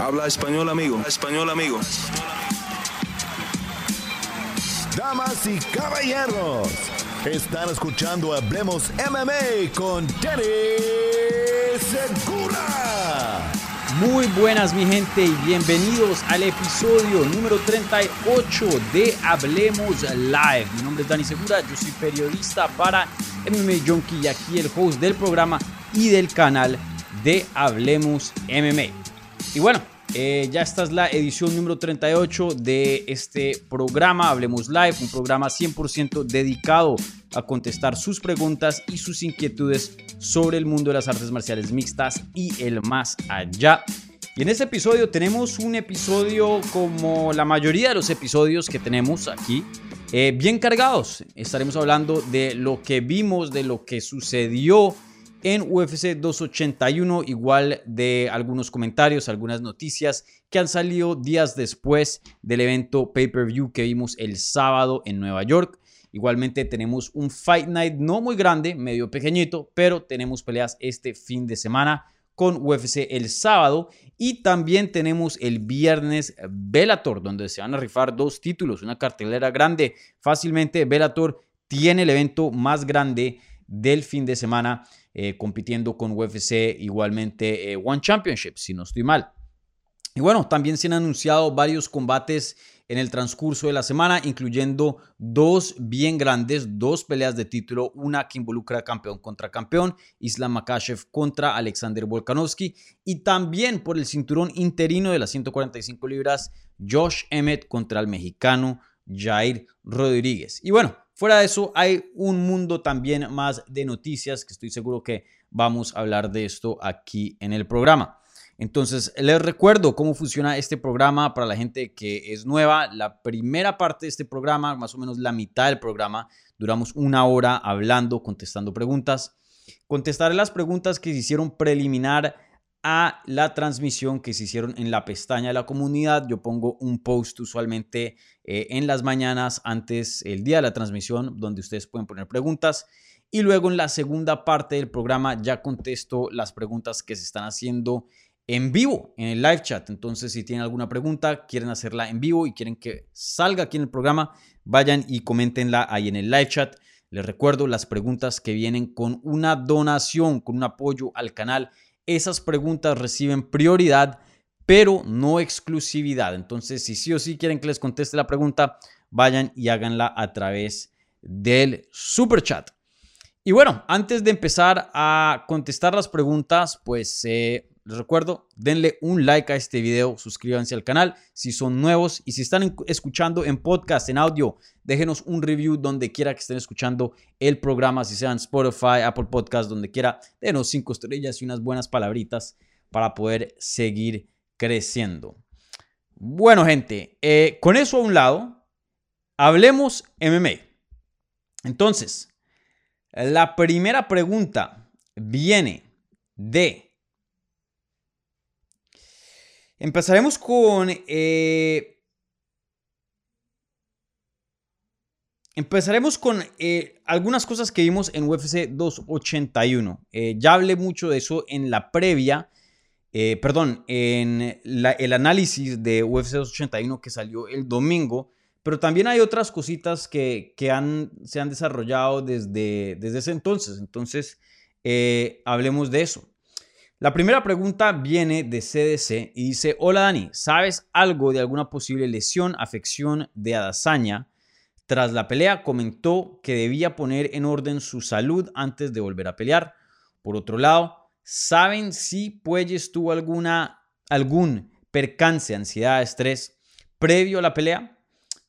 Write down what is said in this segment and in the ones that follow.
Habla español, amigo. Español, amigo. Damas y caballeros, están escuchando Hablemos MMA con Danny Segura. Muy buenas mi gente y bienvenidos al episodio número 38 de Hablemos Live. Mi nombre es Dani Segura, yo soy periodista para MMA Junkie y aquí el host del programa y del canal de Hablemos MMA. Y bueno, eh, ya esta es la edición número 38 de este programa, Hablemos Live, un programa 100% dedicado a contestar sus preguntas y sus inquietudes sobre el mundo de las artes marciales mixtas y el más allá. Y en este episodio tenemos un episodio como la mayoría de los episodios que tenemos aquí, eh, bien cargados. Estaremos hablando de lo que vimos, de lo que sucedió en UFC 281, igual de algunos comentarios, algunas noticias que han salido días después del evento pay-per-view que vimos el sábado en Nueva York. Igualmente tenemos un Fight Night no muy grande, medio pequeñito, pero tenemos peleas este fin de semana con UFC el sábado y también tenemos el viernes Bellator, donde se van a rifar dos títulos, una cartelera grande. Fácilmente Bellator tiene el evento más grande del fin de semana eh, compitiendo con UFC igualmente eh, One Championship, si no estoy mal. Y bueno, también se han anunciado varios combates en el transcurso de la semana, incluyendo dos bien grandes, dos peleas de título, una que involucra campeón contra campeón, Islam Makashev contra Alexander Volkanovski, y también por el cinturón interino de las 145 libras, Josh Emmett contra el mexicano Jair Rodríguez. Y bueno, Fuera de eso, hay un mundo también más de noticias que estoy seguro que vamos a hablar de esto aquí en el programa. Entonces, les recuerdo cómo funciona este programa para la gente que es nueva. La primera parte de este programa, más o menos la mitad del programa, duramos una hora hablando, contestando preguntas. Contestaré las preguntas que se hicieron preliminar a la transmisión que se hicieron en la pestaña de la comunidad. Yo pongo un post usualmente eh, en las mañanas antes el día de la transmisión donde ustedes pueden poner preguntas. Y luego en la segunda parte del programa ya contesto las preguntas que se están haciendo en vivo en el live chat. Entonces, si tienen alguna pregunta, quieren hacerla en vivo y quieren que salga aquí en el programa, vayan y coméntenla ahí en el live chat. Les recuerdo las preguntas que vienen con una donación, con un apoyo al canal esas preguntas reciben prioridad, pero no exclusividad. Entonces, si sí o sí quieren que les conteste la pregunta, vayan y háganla a través del super chat. Y bueno, antes de empezar a contestar las preguntas, pues eh, les recuerdo, denle un like a este video, suscríbanse al canal si son nuevos y si están escuchando en podcast, en audio, déjenos un review donde quiera que estén escuchando el programa, si sean Spotify, Apple Podcast, donde quiera, denos cinco estrellas y unas buenas palabritas para poder seguir creciendo. Bueno, gente, eh, con eso a un lado, hablemos MMA. Entonces, la primera pregunta viene de Empezaremos con... Eh, empezaremos con eh, algunas cosas que vimos en UFC 281. Eh, ya hablé mucho de eso en la previa, perdón, en el análisis de UFC 281 que salió el domingo, pero también hay otras cositas que, han, se han desarrollado desde, desde ese entonces. Entonces, hablemos de eso. La primera pregunta viene de CDC y dice, hola Dani, ¿sabes algo de alguna posible lesión, afección de Adazaña? Tras la pelea comentó que debía poner en orden su salud antes de volver a pelear. Por otro lado, ¿saben si Puelles tuvo alguna, algún percance, ansiedad, estrés previo a la pelea?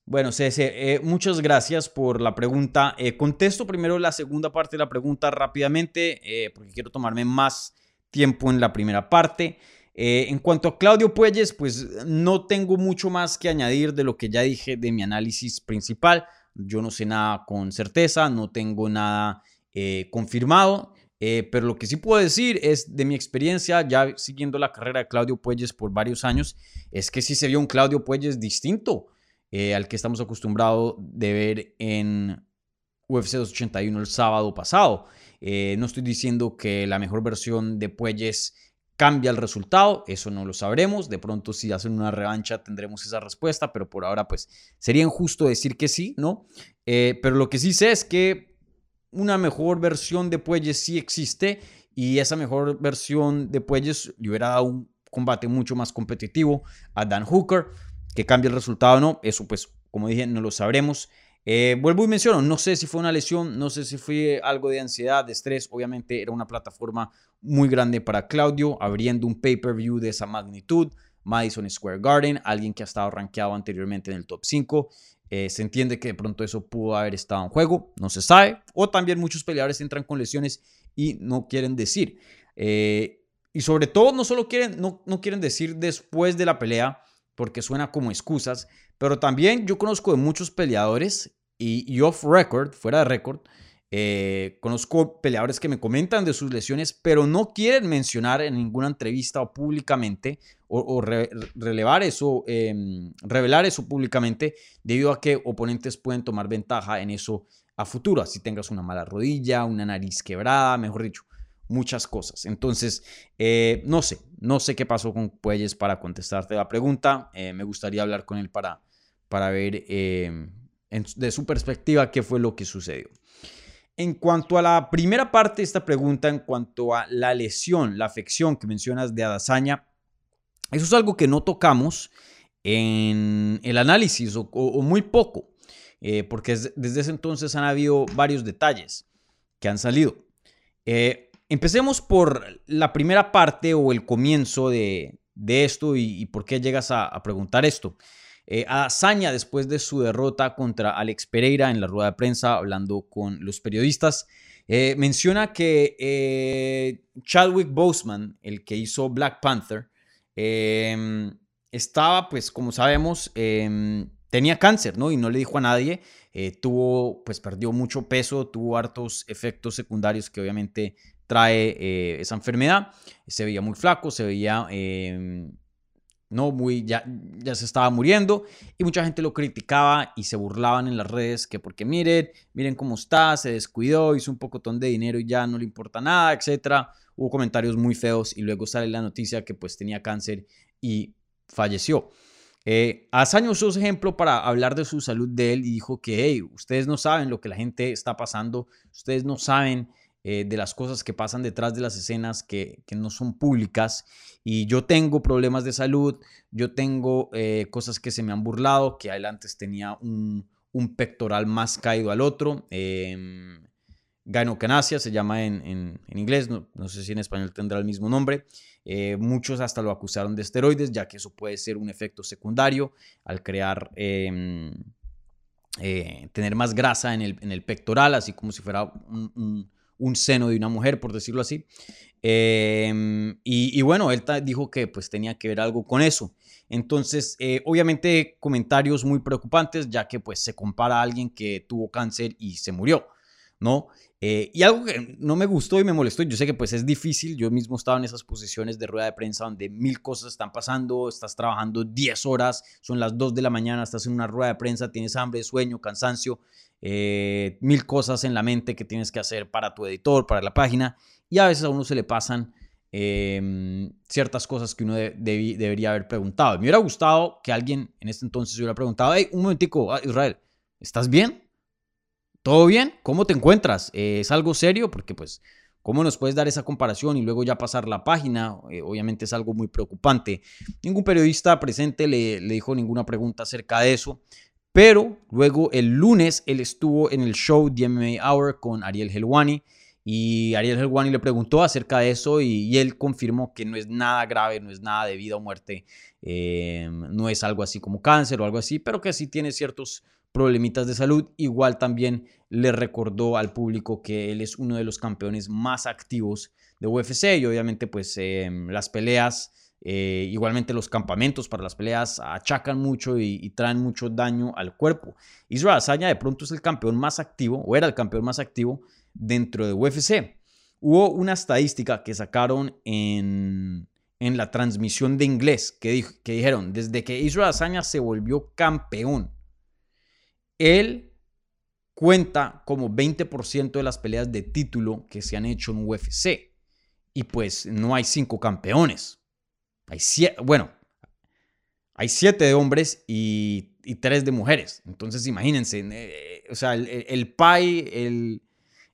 Bueno, CDC, eh, muchas gracias por la pregunta. Eh, contesto primero la segunda parte de la pregunta rápidamente eh, porque quiero tomarme más tiempo en la primera parte. Eh, en cuanto a Claudio Puelles, pues no tengo mucho más que añadir de lo que ya dije de mi análisis principal. Yo no sé nada con certeza, no tengo nada eh, confirmado, eh, pero lo que sí puedo decir es de mi experiencia, ya siguiendo la carrera de Claudio Puelles por varios años, es que sí se vio un Claudio Puelles distinto al que estamos acostumbrados de ver en UFC 281 el sábado pasado. Eh, no estoy diciendo que la mejor versión de Puelles cambia el resultado, eso no lo sabremos. De pronto, si hacen una revancha, tendremos esa respuesta, pero por ahora, pues sería injusto decir que sí, ¿no? Eh, pero lo que sí sé es que una mejor versión de Puelles sí existe y esa mejor versión de Puelles le hubiera dado un combate mucho más competitivo a Dan Hooker. Que cambie el resultado o no, eso pues como dije no lo sabremos. Eh, vuelvo y menciono, no sé si fue una lesión, no sé si fue algo de ansiedad, de estrés. Obviamente era una plataforma muy grande para Claudio, abriendo un pay-per-view de esa magnitud. Madison Square Garden, alguien que ha estado rankeado anteriormente en el top 5. Eh, se entiende que de pronto eso pudo haber estado en juego, no se sabe. O también muchos peleadores entran con lesiones y no quieren decir. Eh, y sobre todo no solo quieren, no, no quieren decir después de la pelea, porque suena como excusas, pero también yo conozco de muchos peleadores y, off record, fuera de record, eh, conozco peleadores que me comentan de sus lesiones, pero no quieren mencionar en ninguna entrevista o públicamente o, relevar eso, em, revelar eso públicamente, debido a que oponentes pueden tomar ventaja en eso a futuro. Así tengas una mala rodilla, una nariz quebrada, mejor dicho, muchas cosas. Entonces, eh, no sé, no sé qué pasó con Puelles para contestarte la pregunta. Eh, me gustaría hablar con él para para ver em, de su perspectiva qué fue lo que sucedió. En cuanto a la primera parte de esta pregunta, en cuanto a la lesión, la afección que mencionas de Adazaña, eso es algo que no tocamos en el análisis o, muy poco, eh, porque desde ese entonces han habido varios detalles que han salido. Empecemos por la primera parte o el comienzo de, esto y, por qué llegas a preguntar esto. Eh, Azaña, después de su derrota contra Alex Pereira en la rueda de prensa, hablando con los periodistas, eh, menciona que eh, Chadwick Boseman, el que hizo Black Panther, em, estaba, pues como sabemos, em, tenía cáncer, ¿no? Y no le dijo a nadie. tuvo, pues perdió mucho peso, tuvo hartos efectos secundarios que obviamente trae esa enfermedad. Se veía muy flaco, se veía em, ¿no? Muy, ya, ya se estaba muriendo y mucha gente lo criticaba y se burlaban en las redes que porque miren, miren cómo está, se descuidó, hizo un pocotón de dinero y ya no le importa nada, etcétera. Hubo comentarios muy feos y luego sale la noticia que pues tenía cáncer y falleció. Eh, Azaño usó ese ejemplo para hablar de su salud de él y dijo que, hey, ustedes no saben lo que la gente está pasando, ustedes no saben eh, de las cosas que pasan detrás de las escenas que, no son públicas. Y yo tengo problemas de salud, yo tengo eh, cosas que se me han burlado, que adelante tenía un, pectoral más caído al otro. Eh, Gynocanasia se llama en, inglés, no, sé si en español tendrá el mismo nombre. Eh, muchos hasta lo acusaron de esteroides, ya que eso puede ser un efecto secundario al crear, em, tener más grasa en el, en el, pectoral, así como si fuera un, un seno de una mujer, por decirlo así. Em, y, bueno, él dijo que pues tenía que ver algo con eso. Entonces, eh, obviamente comentarios muy preocupantes, ya que pues se compara a alguien que tuvo cáncer y se murió, ¿no? Eh, y algo que no me gustó y me molestó, yo sé que pues es difícil, yo mismo estaba en esas posiciones de rueda de prensa donde mil cosas están pasando, estás trabajando 10 horas, son las 2 de la mañana, estás en una rueda de prensa, tienes hambre, sueño, cansancio, eh, mil cosas en la mente que tienes que hacer para tu editor, para la página, y a veces a uno se le pasan em, ciertas cosas que uno debería haber preguntado. Me hubiera gustado que alguien en este entonces hubiera preguntado, hey, un momentico, ah, Israel, ¿estás bien? ¿Todo bien? ¿Cómo te encuentras? Eh, ¿Es algo serio? Porque pues, ¿cómo nos puedes dar esa comparación y luego ya pasar la página? Eh, obviamente es algo muy preocupante. Ningún periodista presente le, le dijo ninguna pregunta acerca de eso. Pero luego el lunes él estuvo en el show The MMA Hour con Ariel Helwani y Ariel Helwani le preguntó acerca de eso y, él confirmó que no es nada grave, no es nada de vida o muerte, eh, no es algo así como cáncer o algo así, pero que sí tiene ciertos problemitas de salud. Igual también le recordó al público que él es uno de los campeones más activos de UFC y obviamente pues eh, las peleas eh, igualmente los campamentos para las peleas achacan mucho y, traen mucho daño al cuerpo. Israel Azaña de pronto es el campeón más activo, o era el campeón más activo dentro de UFC. Hubo una estadística que sacaron en, en la transmisión de inglés que, que dijeron, desde que Israel Azaña se volvió campeón, él cuenta como 20% de las peleas de título que se han hecho en UFC. y pues no hay cinco campeones. Hay siete, bueno, hay siete de hombres y, tres de mujeres. Entonces imagínense, eh, o sea, el, el pie,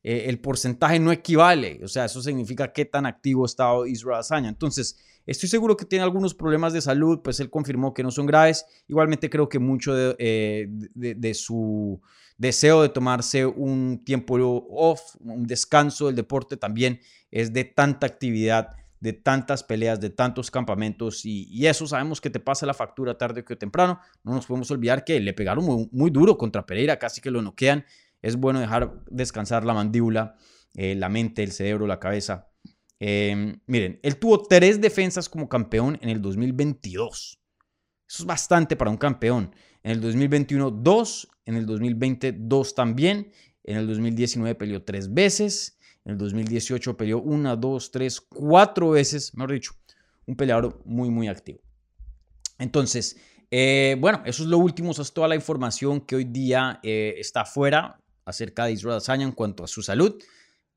el, porcentaje no equivale. O sea, eso significa qué tan activo estado Israel Azaña. Entonces, estoy seguro que tiene algunos problemas de salud, pues él confirmó que no son graves. Igualmente creo que mucho de, eh, de, su deseo de tomarse un tiempo off, un descanso del deporte también es de tanta actividad, de tantas peleas, de tantos campamentos y, eso sabemos que te pasa la factura tarde o temprano. No nos podemos olvidar que le pegaron muy, muy duro contra Pereira, casi que lo noquean es bueno dejar descansar la mandíbula, eh, la mente, el cerebro, la cabeza. Em, miren, él tuvo tres defensas como campeón en el 2022. Eso es bastante para un campeón. En el 2021, dos. En el 2020, dos también. En el 2019 peleó tres veces. En el 2018 peleó una, dos, tres, cuatro veces. Mejor dicho, un peleador muy, muy activo. Entonces, eh, bueno, eso es lo último. Esa es toda la información que hoy día eh, está fuera acerca de Israel Adesanya en cuanto a su salud.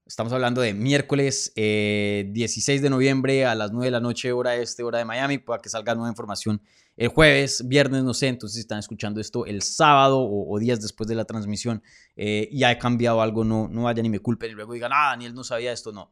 Estamos hablando de miércoles 16 eh, de noviembre a las 9 de la noche, hora este, hora de Miami, para que salga nueva información el jueves, viernes, no sé. Entonces, si están escuchando esto el sábado o, días después de la transmisión eh, y ha cambiado algo, no, no vayan y me culpen y luego digan, ah, Daniel no sabía esto. No.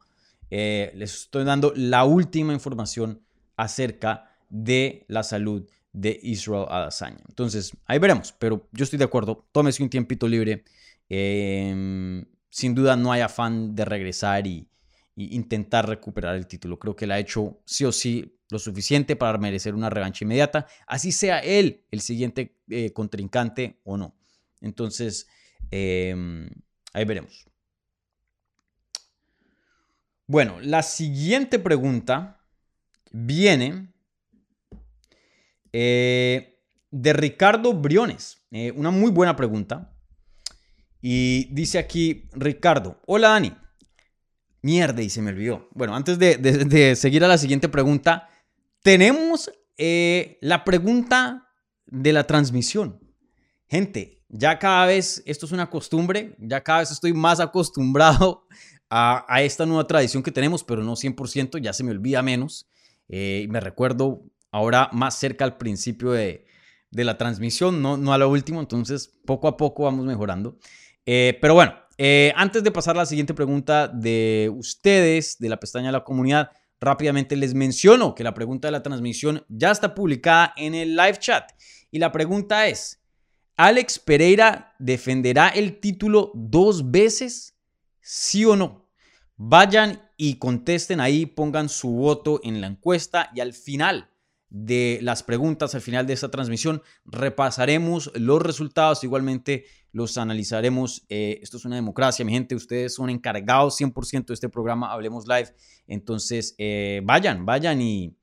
Eh, les estoy dando la última información acerca de la salud de Israel Adesanya. Entonces, ahí veremos, pero yo estoy de acuerdo. Tómese un tiempito libre Em, sin duda no hay afán de regresar y, intentar recuperar el título. Creo que le ha hecho sí o sí lo suficiente para merecer una revancha inmediata, así sea él el siguiente eh, contrincante o no. Entonces, em, ahí veremos. Bueno, la siguiente pregunta viene eh, de Ricardo Briones. Eh, una muy buena pregunta. Y dice aquí Ricardo, hola Dani. Mierda, y se me olvidó. Bueno, antes de, seguir a la siguiente pregunta, tenemos eh, la pregunta de la transmisión. Gente, ya cada vez, esto es una costumbre, ya cada vez estoy más acostumbrado a, esta nueva tradición que tenemos, pero no 100%, ya se me olvida menos. Eh, me recuerdo ahora más cerca al principio de, la transmisión, no, no a lo último, entonces poco a poco vamos mejorando. Eh, pero bueno, eh, antes de pasar a la siguiente pregunta de ustedes, de la pestaña de la comunidad, rápidamente les menciono que la pregunta de la transmisión ya está publicada en el live chat. Y la pregunta es, ¿Alex Pereira defenderá el título dos veces? ¿Sí o no? Vayan y contesten ahí, pongan su voto en la encuesta y al final de las preguntas, al final de esta transmisión, repasaremos los resultados. Igualmente los analizaremos. Eh, esto es una democracia, mi gente. Ustedes son encargados 100% de este programa, Hablemos Live. Entonces, eh, vayan, vayan y,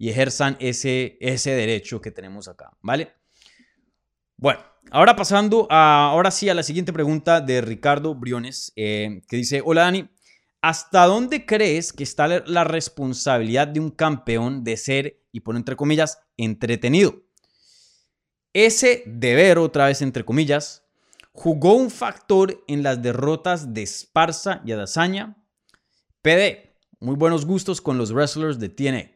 ejerzan ese, ese derecho que tenemos acá, ¿vale? Bueno, ahora pasando a, ahora sí a la siguiente pregunta de Ricardo Briones, eh, que dice, hola Dani, ¿hasta dónde crees que está la responsabilidad de un campeón de ser, y pone entre comillas, entretenido? Ese deber, otra vez entre comillas, jugó un factor en las derrotas de Esparza y Adazaña. PD, muy buenos gustos con los wrestlers de TNA.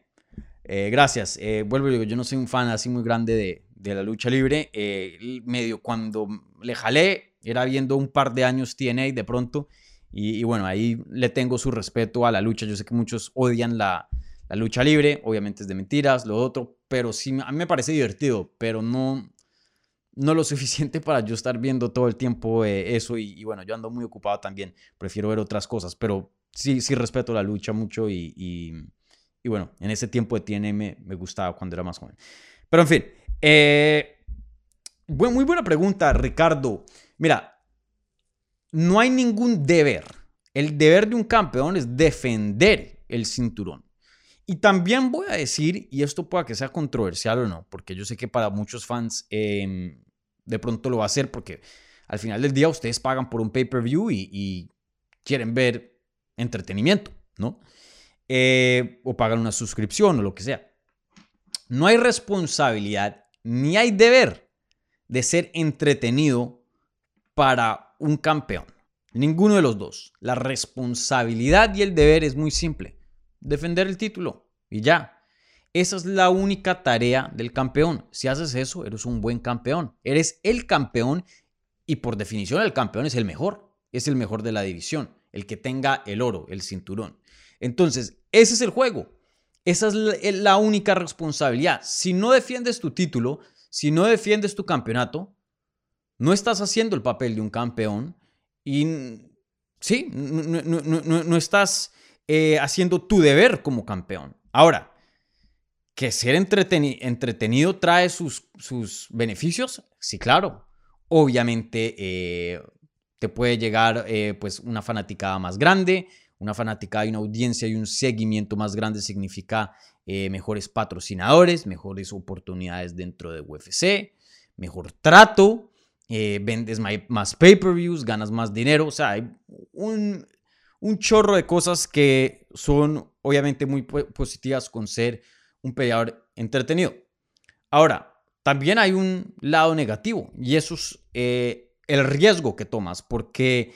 Eh, gracias. Eh, vuelvo y digo, yo no soy un fan así muy grande de, la lucha libre. Eh, medio cuando le jalé, era viendo un par de años TNA de pronto. Y, bueno, ahí le tengo su respeto a la lucha. Yo sé que muchos odian la, la lucha libre. Obviamente es de mentiras, lo otro. Pero sí, a mí me parece divertido. Pero no, no lo suficiente para yo estar viendo todo el tiempo eh, eso y, bueno, yo ando muy ocupado también, prefiero ver otras cosas, pero sí, sí respeto la lucha mucho y, y, bueno, en ese tiempo de TNM me, me, gustaba cuando era más joven. Pero en fin, eh, muy buena pregunta, Ricardo. Mira, no hay ningún deber. El deber de un campeón es defender el cinturón. Y también voy a decir, y esto pueda que sea controversial o no, porque yo sé que para muchos fans em, de pronto lo va a hacer, porque al final del día ustedes pagan por un pay-per-view y, quieren ver entretenimiento, ¿no? Eh, o pagan una suscripción o lo que sea. No hay responsabilidad ni hay deber de ser entretenido para un campeón. Ninguno de los dos. La responsabilidad y el deber es muy simple defender el título y ya. Esa es la única tarea del campeón. Si haces eso, eres un buen campeón. Eres el campeón y por definición el campeón es el mejor. Es el mejor de la división. El que tenga el oro, el cinturón. Entonces, ese es el juego. Esa es la única responsabilidad. Si no defiendes tu título, si no defiendes tu campeonato, no estás haciendo el papel de un campeón y sí, no, estás eh, haciendo tu deber como campeón. Ahora, que ser entretenido trae sus, sus, beneficios, sí, claro. Obviamente eh, te puede llegar eh, pues una fanaticada más grande, una fanaticada y una audiencia y un seguimiento más grande significa eh, mejores patrocinadores, mejores oportunidades dentro de UFC, mejor trato, vendes más pay-per-views, ganas más dinero, o sea, hay un, un chorro de cosas que son obviamente muy positivas con ser un peleador entretenido. Ahora, también hay un lado negativo y eso es eh, el riesgo que tomas, porque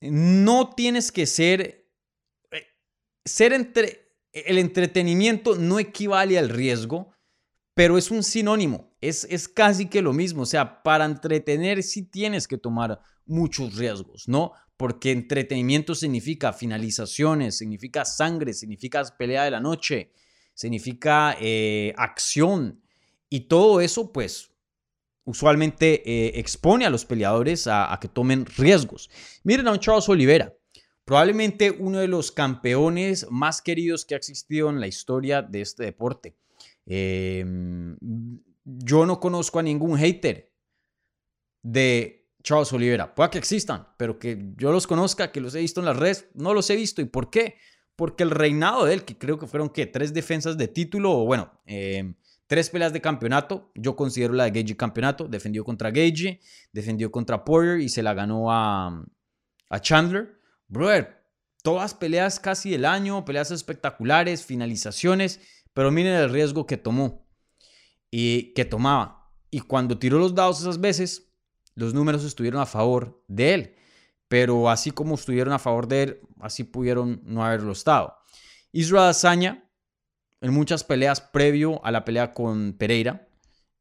no tienes que ser... Eh, ser entre, el entretenimiento no equivale al riesgo, pero es un sinónimo, es, es casi que lo mismo. O sea, para entretener sí tienes que tomar muchos riesgos, ¿no? Porque entretenimiento significa finalizaciones, significa sangre, significa pelea de la noche, significa eh, acción. Y todo eso, pues, usualmente eh, expone a los peleadores a, que tomen riesgos. Miren a un Charles Oliveira, probablemente uno de los campeones más queridos que ha existido en la historia de este deporte. Em, yo no conozco a ningún hater de Charles Oliveira. Puede que existan, pero que yo los conozca, que los he visto en las redes, no los he visto. ¿Y por qué? Porque el reinado de él, que creo que fueron que tres defensas de título, o bueno, em, tres peleas de campeonato, yo considero la de Gage campeonato, defendió contra Gage, defendió contra Poirier y se la ganó a, a Chandler. Brother, todas peleas casi del año, peleas espectaculares, finalizaciones, pero miren el riesgo que tomó y que tomaba. Y cuando tiró los dados esas veces, los números estuvieron a favor de él pero así como estuvieron a favor de él, así pudieron no haberlo estado. Israel Azaña, en muchas peleas previo a la pelea con Pereira,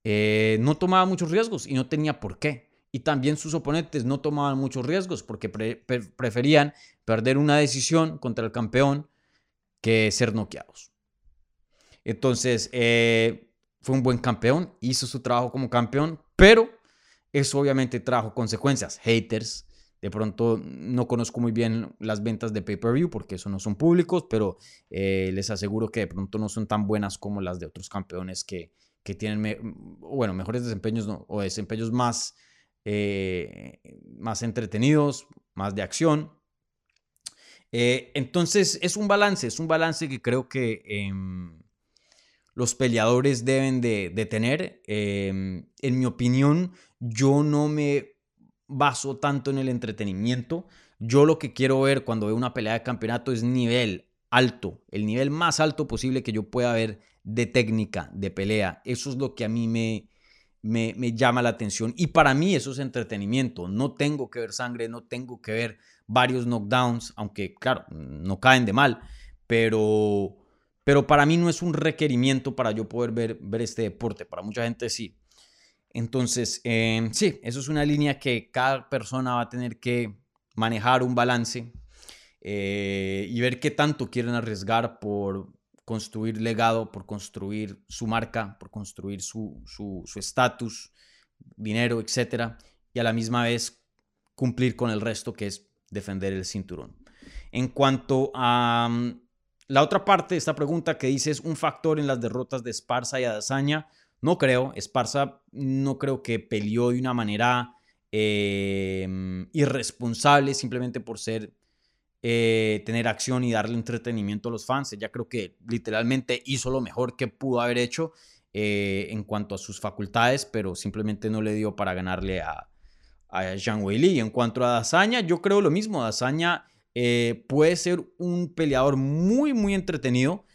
eh, no tomaba muchos riesgos y no tenía por qué. Y también sus oponentes no tomaban muchos riesgos porque preferían perder una decisión contra el campeón que ser noqueados. Entonces, eh, fue un buen campeón, hizo su trabajo como campeón, pero eso obviamente trajo consecuencias. Haters, de pronto no conozco muy bien las ventas de pay-per-view porque eso no son públicos, pero eh, les aseguro que de pronto no son tan buenas como las de otros campeones que, tienen, bueno, mejores desempeños o desempeños más, eh, más entretenidos, más de acción. Eh, entonces es un balance, es un balance que creo que em, los peleadores deben de, de tener. Em, en mi opinión, yo no me baso tanto en el entretenimiento. Yo lo que quiero ver cuando veo una pelea de campeonato es nivel alto, el nivel más alto posible que yo pueda ver de técnica, de pelea. Eso es lo que a mí me, me, llama la atención. Y para mí eso es entretenimiento. No tengo que ver sangre, no tengo que ver varios knockdowns, aunque claro, no caen de mal, pero, pero para mí no es un requerimiento para yo poder ver, ver este deporte. Para mucha gente sí. Entonces, em, sí, eso es una línea que cada persona va a tener que manejar un balance eh, y ver qué tanto quieren arriesgar por construir legado, por construir su marca, por construir su estatus, dinero, etc. Y a la misma vez cumplir con el resto que es defender el cinturón. En cuanto a mm, la otra parte de esta pregunta que dice es un factor en las derrotas de Esparza y Adazaña, no creo, Esparza no creo que peleó de una manera em, irresponsable simplemente por ser, eh, tener acción y darle entretenimiento a los fans. Ya creo que literalmente hizo lo mejor que pudo haber hecho eh, en cuanto a sus facultades, pero simplemente no le dio para ganarle a, a Jean Weili. En cuanto a Dazaña, yo creo lo mismo. Dazaña eh, puede ser un peleador muy, muy entretenido,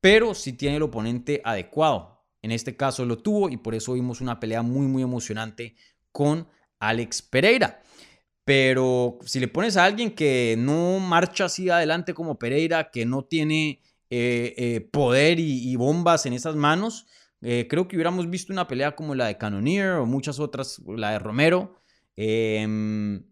pero si tiene el oponente adecuado. En este caso lo tuvo y por eso vimos una pelea muy, muy emocionante con Alex Pereira. Pero si le pones a alguien que no marcha así adelante como Pereira, que no tiene eh, eh, poder y, bombas en esas manos, eh, creo que hubiéramos visto una pelea como la de Cannonier o muchas otras, la de Romero. Em,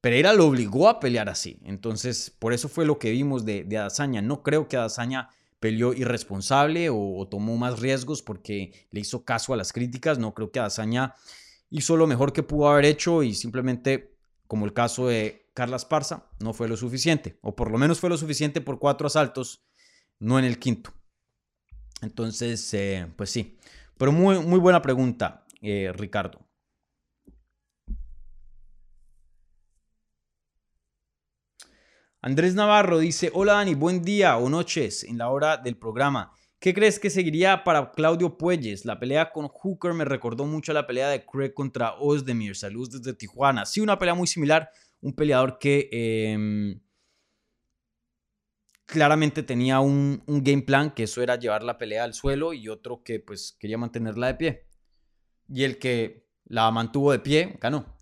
Pereira lo obligó a pelear así. Entonces, por eso fue lo que vimos de, de Adazaña. No creo que Adazaña peleó irresponsable o, tomó más riesgos porque le hizo caso a las críticas. No creo que Adazaña hizo lo mejor que pudo haber hecho y simplemente, como el caso de Carla Esparza, no fue lo suficiente. O por lo menos fue lo suficiente por cuatro asaltos, no en el quinto. Entonces, eh, pues sí. Pero muy, muy buena pregunta, eh, Ricardo. Andrés Navarro dice, hola Dani, buen día o noches en la hora del programa. ¿Qué crees que seguiría para Claudio Puelles? La pelea con Hooker me recordó mucho a la pelea de Craig contra Ozdemir. Saludos desde Tijuana. Sí, una pelea muy similar. Un peleador que em, claramente tenía un, un, game plan, que eso era llevar la pelea al suelo, y otro que pues quería mantenerla de pie. Y el que la mantuvo de pie, ganó.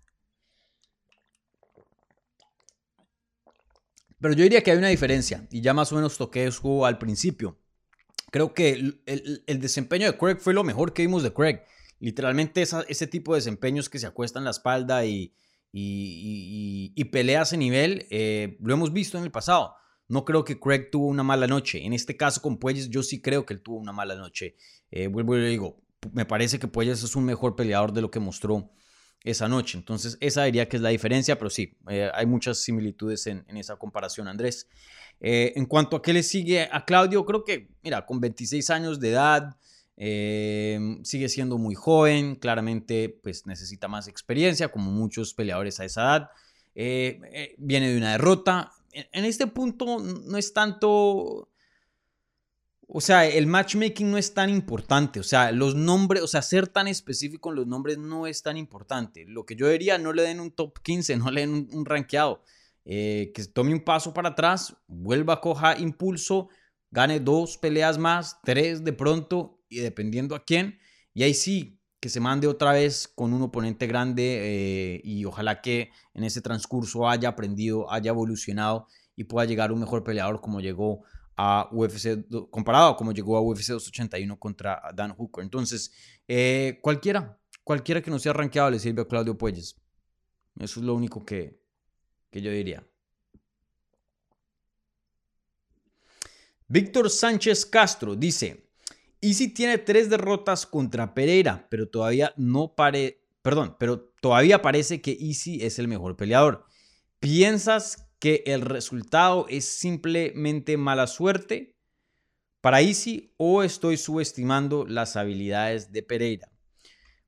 Pero yo diría que hay una diferencia, y ya más o menos toqué eso al principio. Creo que el, desempeño de Craig fue lo mejor que vimos de Craig. Literalmente ese tipo de desempeños que se acuestan la espalda y, y, pelea ese nivel, eh, lo hemos visto en el pasado. No creo que Craig tuvo una mala noche. En este caso con Puelles yo sí creo que él tuvo una mala noche. Eh, vuelvo y digo, me parece que Puelles es un mejor peleador de lo que mostró esa noche. Entonces, esa diría que es la diferencia, pero sí, eh, hay muchas similitudes en, esa comparación, Andrés. Eh, en cuanto a qué le sigue a Claudio, creo que, mira, con 26 años de edad, eh, sigue siendo muy joven, claramente pues necesita más experiencia, como muchos peleadores a esa edad. viene de una derrota. en este punto no es tanto o sea, el matchmaking no es tan importante. O sea, los nombres, o sea, ser tan específico en los nombres no es tan importante. Lo que yo diría, no le den un top 15, no le den un, rankeado. Eh, que tome un paso para atrás, vuelva a coja impulso, gane dos peleas más, tres de pronto, y dependiendo a quién. Y ahí sí, que se mande otra vez con un oponente grande eh, y ojalá que en ese transcurso haya aprendido, haya evolucionado y pueda llegar un mejor peleador como llegó a UFC, comparado a como llegó a UFC 281 contra Dan Hooker. Entonces, eh, cualquiera, cualquiera que no sea rankeado le sirve a Claudio Puelles. Eso es lo único que, que yo diría. Víctor Sánchez Castro dice, Easy tiene tres derrotas contra Pereira, pero todavía no pare, perdón, pero todavía parece que Easy es el mejor peleador. ¿Piensas que el resultado es simplemente mala suerte para Easy o estoy subestimando las habilidades de Pereira?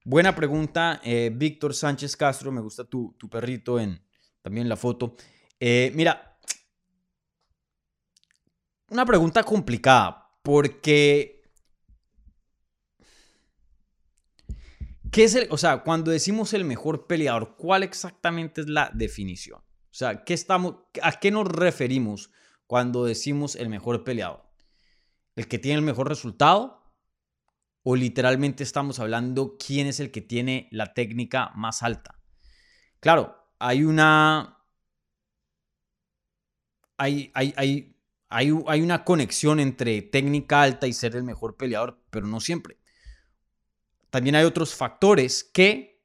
Buena pregunta, eh, Víctor Sánchez Castro, me gusta tu, perrito en también la foto. Eh, mira, una pregunta complicada porque... ¿Qué es el, o sea, cuando decimos el mejor peleador, ¿cuál exactamente es la definición? O sea, ¿qué estamos, ¿a qué nos referimos cuando decimos el mejor peleador? ¿El que tiene el mejor resultado? ¿O literalmente estamos hablando quién es el que tiene la técnica más alta? Claro, hay una... Hay, hay, hay, hay, una conexión entre técnica alta y ser el mejor peleador, pero no siempre. También hay otros factores que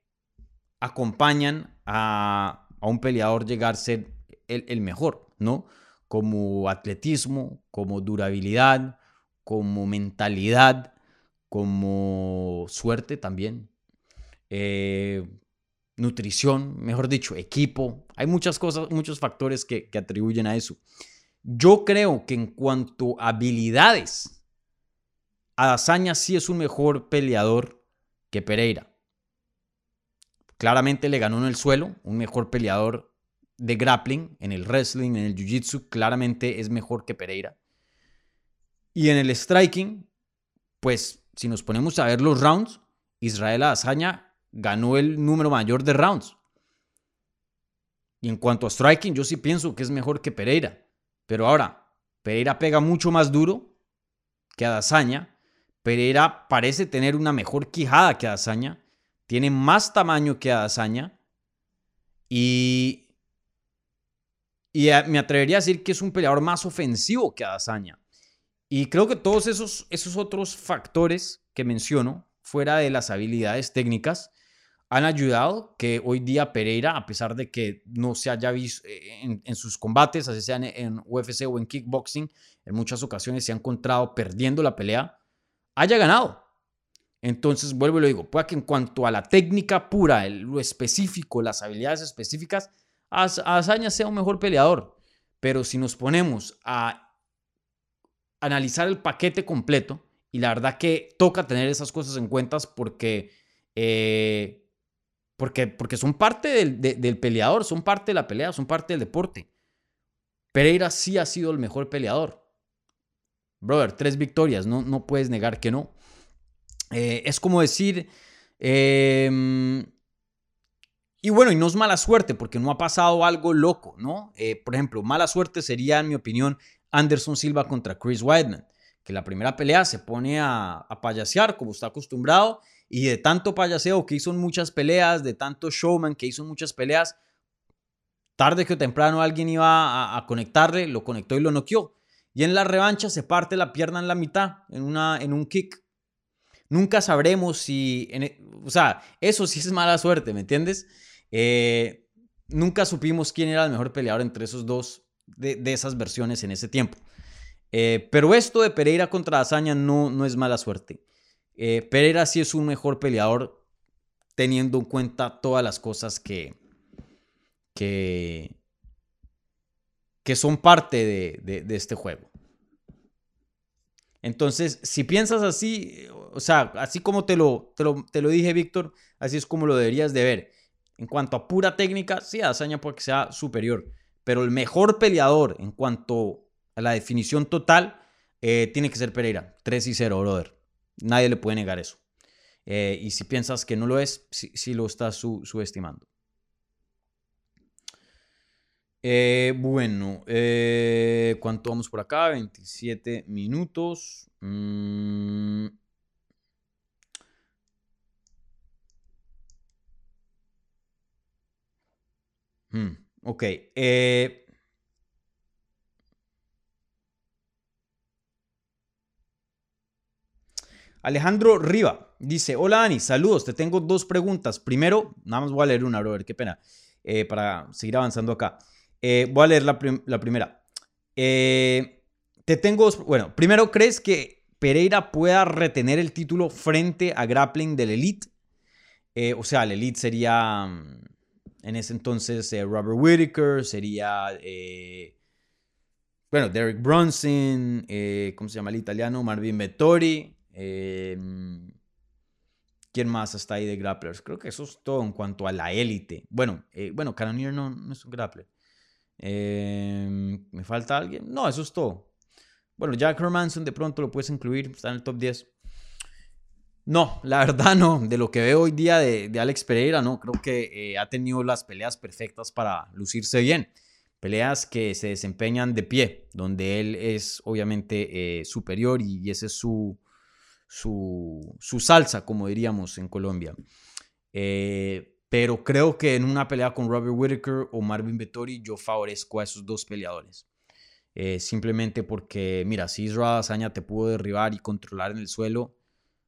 acompañan a, a un peleador llegar a ser el, mejor, ¿no? Como atletismo, como durabilidad, como mentalidad, como suerte también, eh, nutrición, mejor dicho, equipo. Hay muchas cosas, muchos factores que, que atribuyen a eso. Yo creo que en cuanto a habilidades, Adazaña sí es un mejor peleador que Pereira. Claramente le ganó en el suelo, un mejor peleador de grappling, en el wrestling, en el jiu-jitsu, claramente es mejor que Pereira. Y en el striking, pues si nos ponemos a ver los rounds, Israel Azaña ganó el número mayor de rounds. Y en cuanto a striking, yo sí pienso que es mejor que Pereira. Pero ahora, Pereira pega mucho más duro que Adazaña. Pereira parece tener una mejor quijada que Adazaña tiene más tamaño que Adazaña Y, y me atrevería a decir que es un peleador más ofensivo que Adazaña. Y creo que todos esos, esos otros factores que menciono, fuera de las habilidades técnicas, han ayudado que hoy día Pereira, a pesar de que no se haya visto eh, en, sus combates, así sean en UFC o en kickboxing, en muchas ocasiones se ha encontrado perdiendo la pelea, haya ganado. Entonces, vuelvo y lo digo, puede que en cuanto a la técnica pura, lo específico, las habilidades específicas, Azaña sea un mejor peleador. Pero si nos ponemos a analizar el paquete completo, y la verdad que toca tener esas cosas en cuenta porque eh, porque, porque son parte del, peleador, son parte de la pelea, son parte del deporte. Pereira sí ha sido el mejor peleador. Brother, tres victorias, no, no puedes negar que no. Eh, es como decir... Em, y bueno, y no es mala suerte porque no ha pasado algo loco, ¿no? Eh, por ejemplo, mala suerte sería, en mi opinión, Anderson Silva contra Chris Weidman, que la primera pelea se pone a, a payasear como está acostumbrado y de tanto payaseo que hizo en muchas peleas, de tanto showman que hizo en muchas peleas, tarde que temprano alguien iba a, conectarle, lo conectó y lo noqueó. Y en la revancha se parte la pierna en la mitad, en, una, en un kick. Nunca sabremos si, e, o sea, eso sí es mala suerte, ¿me entiendes? Eh, nunca supimos quién era el mejor peleador entre esos dos, de, esas versiones en ese tiempo. Eh, pero esto de Pereira contra Azaña no, no es mala suerte. Eh, Pereira sí es un mejor peleador teniendo en cuenta todas las cosas que, que, que son parte de, este juego. Entonces, si piensas así, o sea, así como te lo, te lo, dije, Víctor, así es como lo deberías de ver. En cuanto a pura técnica, sí, Azaña puede que sea superior, pero el mejor peleador en cuanto a la definición total eh, tiene que ser Pereira. 3 y 0, brother. Nadie le puede negar eso. Eh, y si piensas que no lo es, sí, lo estás subestimando. Eh, bueno, eh, ¿cuánto vamos por acá? 27 minutos. Mm. Mm, ok. Alejandro Riva dice, hola Dani, saludos, te tengo dos preguntas. Primero, nada más voy a leer una, brother, qué pena, eh, para seguir avanzando acá. Eh, voy a leer la, primera. Eh, te tengo, bueno, primero, ¿crees que Pereira pueda retener el título frente a Grappling del Elite? o sea, el Elite sería, mm, en ese entonces, Robert Whittaker, sería... bueno, Derek Bronson, ¿cómo se llama el italiano? Marvin Vettori, ¿Quién más está ahí de grapplers? Creo que eso es todo en cuanto a la élite. Bueno, eh, bueno, Canonier no, no, es un grappler. Em, ¿Me falta alguien? No, eso es todo. Bueno, Jack Hermanson de pronto lo puedes incluir, está en el top 10. No, la verdad no. De lo que veo hoy día de, Alex Pereira, no. Creo que eh, ha tenido las peleas perfectas para lucirse bien. Peleas que se desempeñan de pie, donde él es obviamente eh, superior y ese es su, su, salsa, como diríamos en Colombia. Eh, pero creo que en una pelea con Robert Whittaker o Marvin Vettori yo favorezco a esos dos peleadores. Eh, simplemente porque, mira, si Israel Azaña te pudo derribar y controlar en el suelo,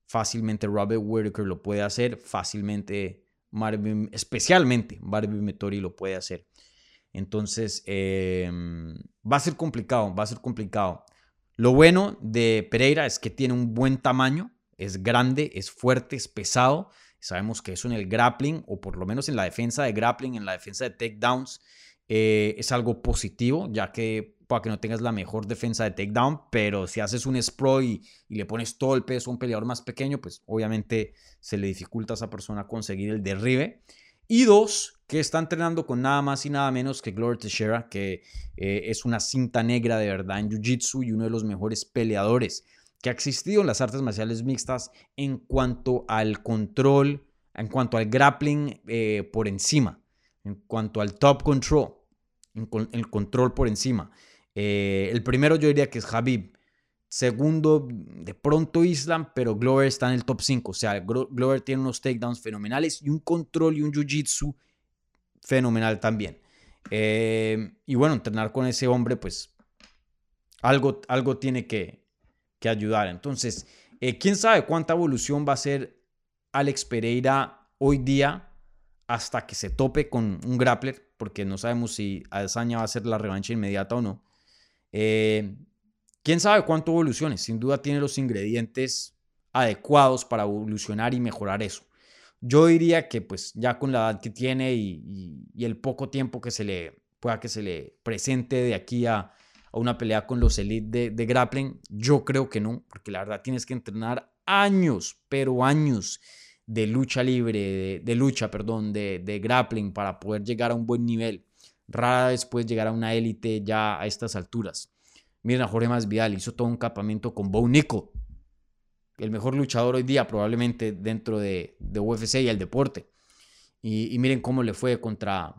fácilmente Robert Whittaker lo puede hacer, fácilmente Marvin, especialmente Marvin Vettori lo puede hacer. Entonces, em, va a ser complicado, va a ser complicado. Lo bueno de Pereira es que tiene un buen tamaño, es grande, es fuerte, es pesado. Sabemos que eso en el grappling, o por lo menos en la defensa de grappling, en la defensa de takedowns, eh, es algo positivo, ya que para que no tengas la mejor defensa de takedown, pero si haces un sprawl y, le pones todo el peso a un peleador más pequeño, pues obviamente se le dificulta a esa persona conseguir el derribe. Y dos, que está entrenando con nada más y nada menos que Gloria Teixeira, que eh, es una cinta negra de verdad en Jiu-Jitsu y uno de los mejores peleadores que ha existido en las artes marciales mixtas en cuanto al control, en cuanto al grappling eh, por encima, en cuanto al top control, el control por encima. Eh, el primero yo diría que es Habib. Segundo, de pronto Islam, pero Glover está en el top 5. O sea, Glover tiene unos takedowns fenomenales y un control y un jiu-jitsu fenomenal también. Eh, y bueno, entrenar con ese hombre, pues algo, algo tiene que, que ayudar. Entonces, eh, ¿quién sabe cuánta evolución va a ser Alex Pereira hoy día hasta que se tope con un grappler? Porque no sabemos si Adesanya va a ser la revancha inmediata o no. Eh, ¿Quién sabe cuánto evolucione? Sin duda tiene los ingredientes adecuados para evolucionar y mejorar eso. Yo diría que pues ya con la edad que tiene y, el poco tiempo que se le pueda que se le presente de aquí a, una pelea con los elite de, grappling, yo creo que no, porque la verdad tienes que entrenar años, pero años de lucha libre, de, lucha, perdón, de, de, grappling para poder llegar a un buen nivel. Rara vez puedes llegar a una élite ya a estas alturas. Miren a Jorge Masvidal, hizo todo un campamento con Bo Nico, el mejor luchador hoy día probablemente dentro de, UFC y el deporte. Y, miren cómo le fue contra,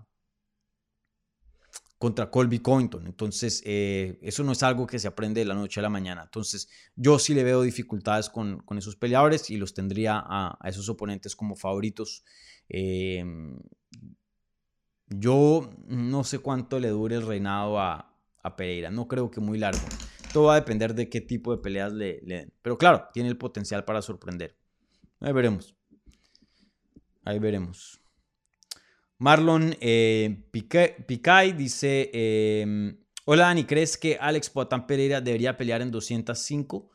contra Colby Covington. Entonces, eh, eso no es algo que se aprende de la noche a la mañana. Entonces, yo sí le veo dificultades con, esos peleadores y los tendría a, esos oponentes como favoritos. Eh, yo no sé cuánto le dure el reinado a, a Pereira. No creo que muy largo. Todo va a depender de qué tipo de peleas le, den. Pero claro, tiene el potencial para sorprender. Ahí veremos. Ahí veremos. Marlon eh, Picay dice: em, Hola Dani, ¿crees que Alex Poatán Pereira debería pelear en 205?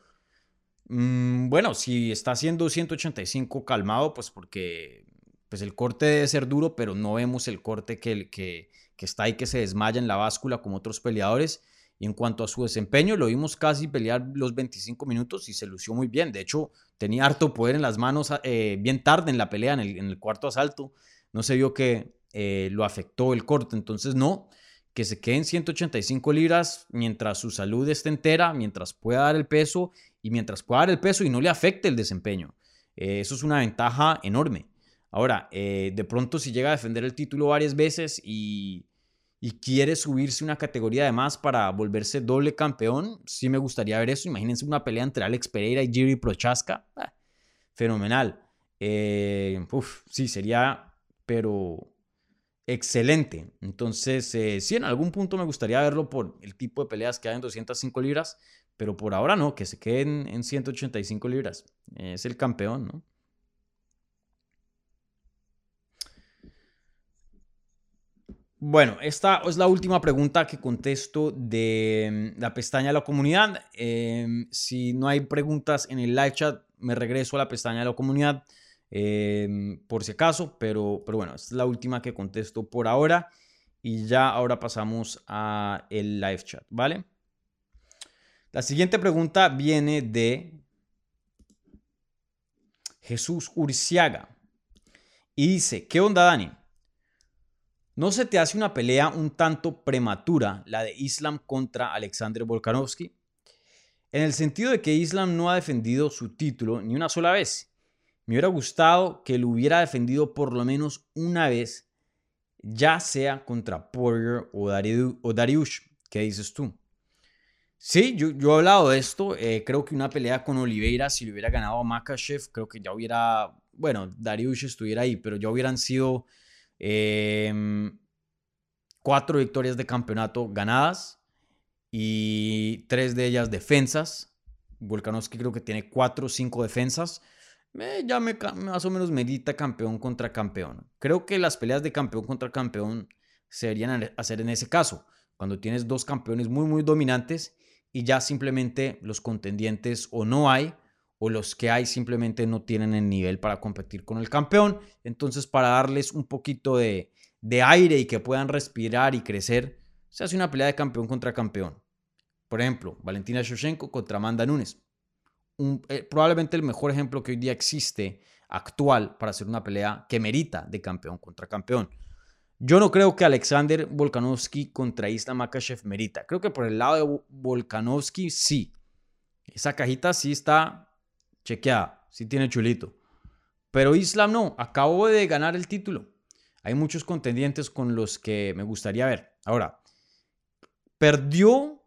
Mm, bueno, si está haciendo 185 calmado, pues porque pues el corte debe ser duro, pero no vemos el corte que, que, que está ahí que se desmaya en la báscula como otros peleadores. Y en cuanto a su desempeño, lo vimos casi pelear los 25 minutos y se lució muy bien. De hecho, tenía harto poder en las manos eh, bien tarde en la pelea, en el, cuarto asalto. No se vio que eh, lo afectó el corte. Entonces, no, que se quede en 185 libras mientras su salud esté entera, mientras pueda dar el peso y mientras pueda dar el peso y no le afecte el desempeño. Eh, eso es una ventaja enorme. Ahora, de pronto si llega a defender el título varias veces y y quiere subirse una categoría de más para volverse doble campeón, sí me gustaría ver eso. Imagínense una pelea entre Alex Pereira y Jiri Prochaska. Ah, fenomenal. Eh, sí, sería, pero excelente. Entonces, eh, sí, en algún punto me gustaría verlo por el tipo de peleas que hay en 205 libras, pero por ahora no, que se queden en 185 libras. Es el campeón, ¿no? Bueno, esta es la última pregunta que contesto de mm, la pestaña de la comunidad. Em, si no hay preguntas en el live chat, me regreso a la pestaña de la comunidad em, por si acaso, pero, pero bueno, es la última que contesto por ahora y ya ahora pasamos a el live chat, ¿vale? La siguiente pregunta viene de Jesús Urciaga y dice, ¿qué onda Dani? ¿No se te hace una pelea un tanto prematura la de Islam contra Alexander Volkanovski? En el sentido de que Islam no ha defendido su título ni una sola vez. Me hubiera gustado que lo hubiera defendido por lo menos una vez, ya sea contra Poirier o, Dariush. ¿Qué dices tú? Sí, yo, he hablado de esto. Eh, creo que una pelea con Oliveira, si le hubiera ganado a creo que ya hubiera, bueno, Dariush estuviera ahí, pero ya hubieran sido Em, cuatro victorias de campeonato ganadas y tres de ellas defensas. Volkanovski creo que tiene cuatro o cinco defensas. Ya me, más o menos medita campeón contra campeón. Creo que las peleas de campeón contra campeón se deberían hacer en ese caso, cuando tienes dos campeones muy, muy dominantes y ya simplemente los contendientes o no hay o los que hay simplemente no tienen el nivel para competir con el campeón. Entonces, para darles un poquito de, aire y que puedan respirar y crecer, se hace una pelea de campeón contra campeón. Por ejemplo, Valentina Shevchenko contra Amanda Nunes. Eh, probablemente el mejor ejemplo que hoy día existe actual para hacer una pelea que merita de campeón contra campeón. Yo no creo que Alexander Volkanovski contra Islam Makhachev merita. Creo que por el lado de Volkanovski sí. Esa cajita sí está chequeada, sí tiene chulito. Pero Islam no, acabó de ganar el título. Hay muchos contendientes con los que me gustaría ver. Ahora, perdió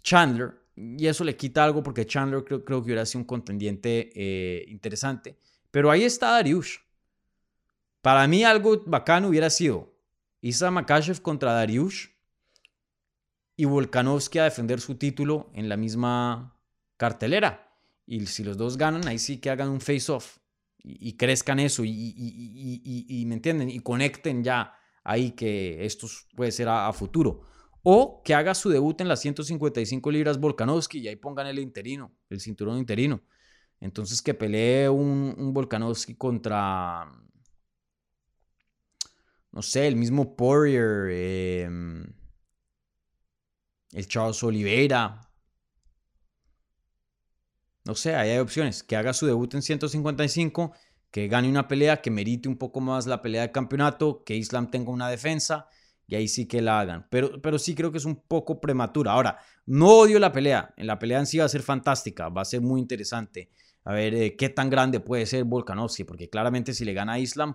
Chandler y eso le quita algo porque Chandler creo, que hubiera sido un contendiente eh, interesante. Pero ahí está Dariush. Para mí algo bacano hubiera sido Islam Makashev contra Dariush y Volkanovski a defender su título en la misma cartelera. Y si los dos ganan, ahí sí que hagan un face-off y, crezcan eso y, me entienden y conecten ya ahí que esto puede ser a, futuro. O que haga su debut en las 155 libras Volkanovski y ahí pongan el interino, el cinturón interino. Entonces que pelee un, Volkanovski contra, no sé, el mismo Poirier, em, el Charles Oliveira. No sé, ahí hay opciones. Que haga su debut en 155, que gane una pelea, que merite un poco más la pelea de campeonato, que Islam tenga una defensa y ahí sí que la hagan. Pero, pero sí creo que es un poco prematura. Ahora, no odio la pelea. En la pelea en sí va a ser fantástica, va a ser muy interesante. A ver eh, qué tan grande puede ser Volkanovski, porque claramente si le gana a Islam,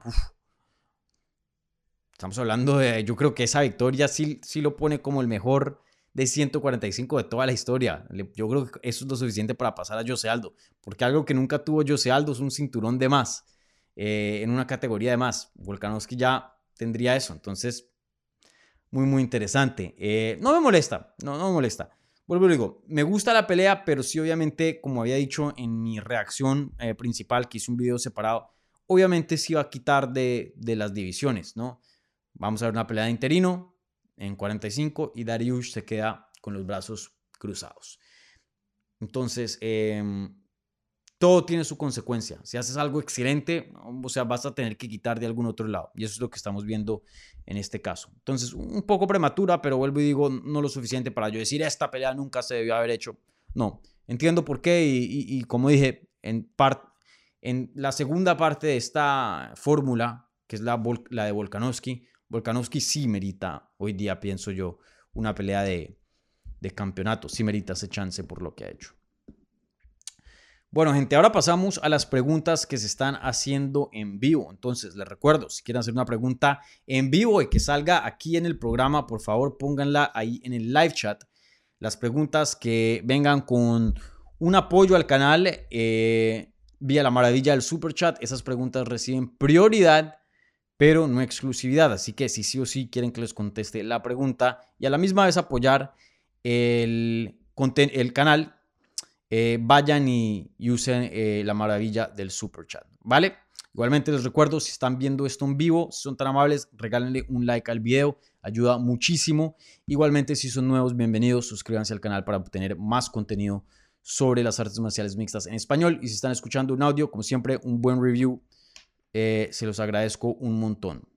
estamos hablando de, yo creo que esa victoria sí, sí lo pone como el mejor de 145 de toda la historia. Yo creo que eso es lo suficiente para pasar a Jose Aldo, porque algo que nunca tuvo Jose Aldo es un cinturón de más, eh, en una categoría de más. Volkanovski ya tendría eso, entonces, muy, muy interesante. Eh, no me molesta, no, no me molesta. Vuelvo y digo, me gusta la pelea, pero sí, obviamente, como había dicho en mi reacción eh, principal, que hice un video separado, obviamente sí va a quitar de, de las divisiones, ¿no? Vamos a ver una pelea de interino, en 45 y Dariush se queda con los brazos cruzados. Entonces, em, todo tiene su consecuencia. Si haces algo excelente, o sea, vas a tener que quitar de algún otro lado. Y eso es lo que estamos viendo en este caso. Entonces, un poco prematura, pero vuelvo y digo, no lo suficiente para yo decir, esta pelea nunca se debió haber hecho. No, entiendo por qué y, como dije, en, en la segunda parte de esta fórmula, que es la, la de Volkanovski, Volkanovski sí merita, hoy día pienso yo, una pelea de, campeonato. Sí merita ese chance por lo que ha hecho. Bueno, gente, ahora pasamos a las preguntas que se están haciendo en vivo. Entonces, les recuerdo, si quieren hacer una pregunta en vivo y que salga aquí en el programa, por favor, pónganla ahí en el live chat. Las preguntas que vengan con un apoyo al canal eh, vía la maravilla del super chat, esas preguntas reciben prioridad pero no exclusividad. Así que si sí o sí quieren que les conteste la pregunta y a la misma vez apoyar el, el canal, eh, vayan y, usen eh, la maravilla del super chat, ¿vale? Igualmente les recuerdo, si están viendo esto en vivo, si son tan amables, regálenle un like al video, ayuda muchísimo. Igualmente, si son nuevos, bienvenidos, suscríbanse al canal para obtener más contenido sobre las artes marciales mixtas en español. Y si están escuchando un audio, como siempre, un buen review eh, se los agradezco un montón.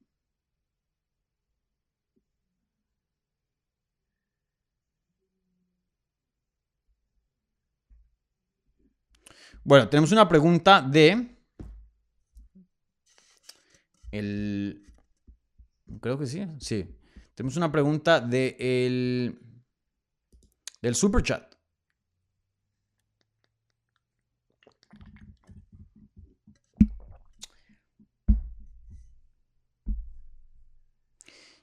Bueno, tenemos una pregunta de el creo que sí, sí. Tenemos una pregunta de el del super chat.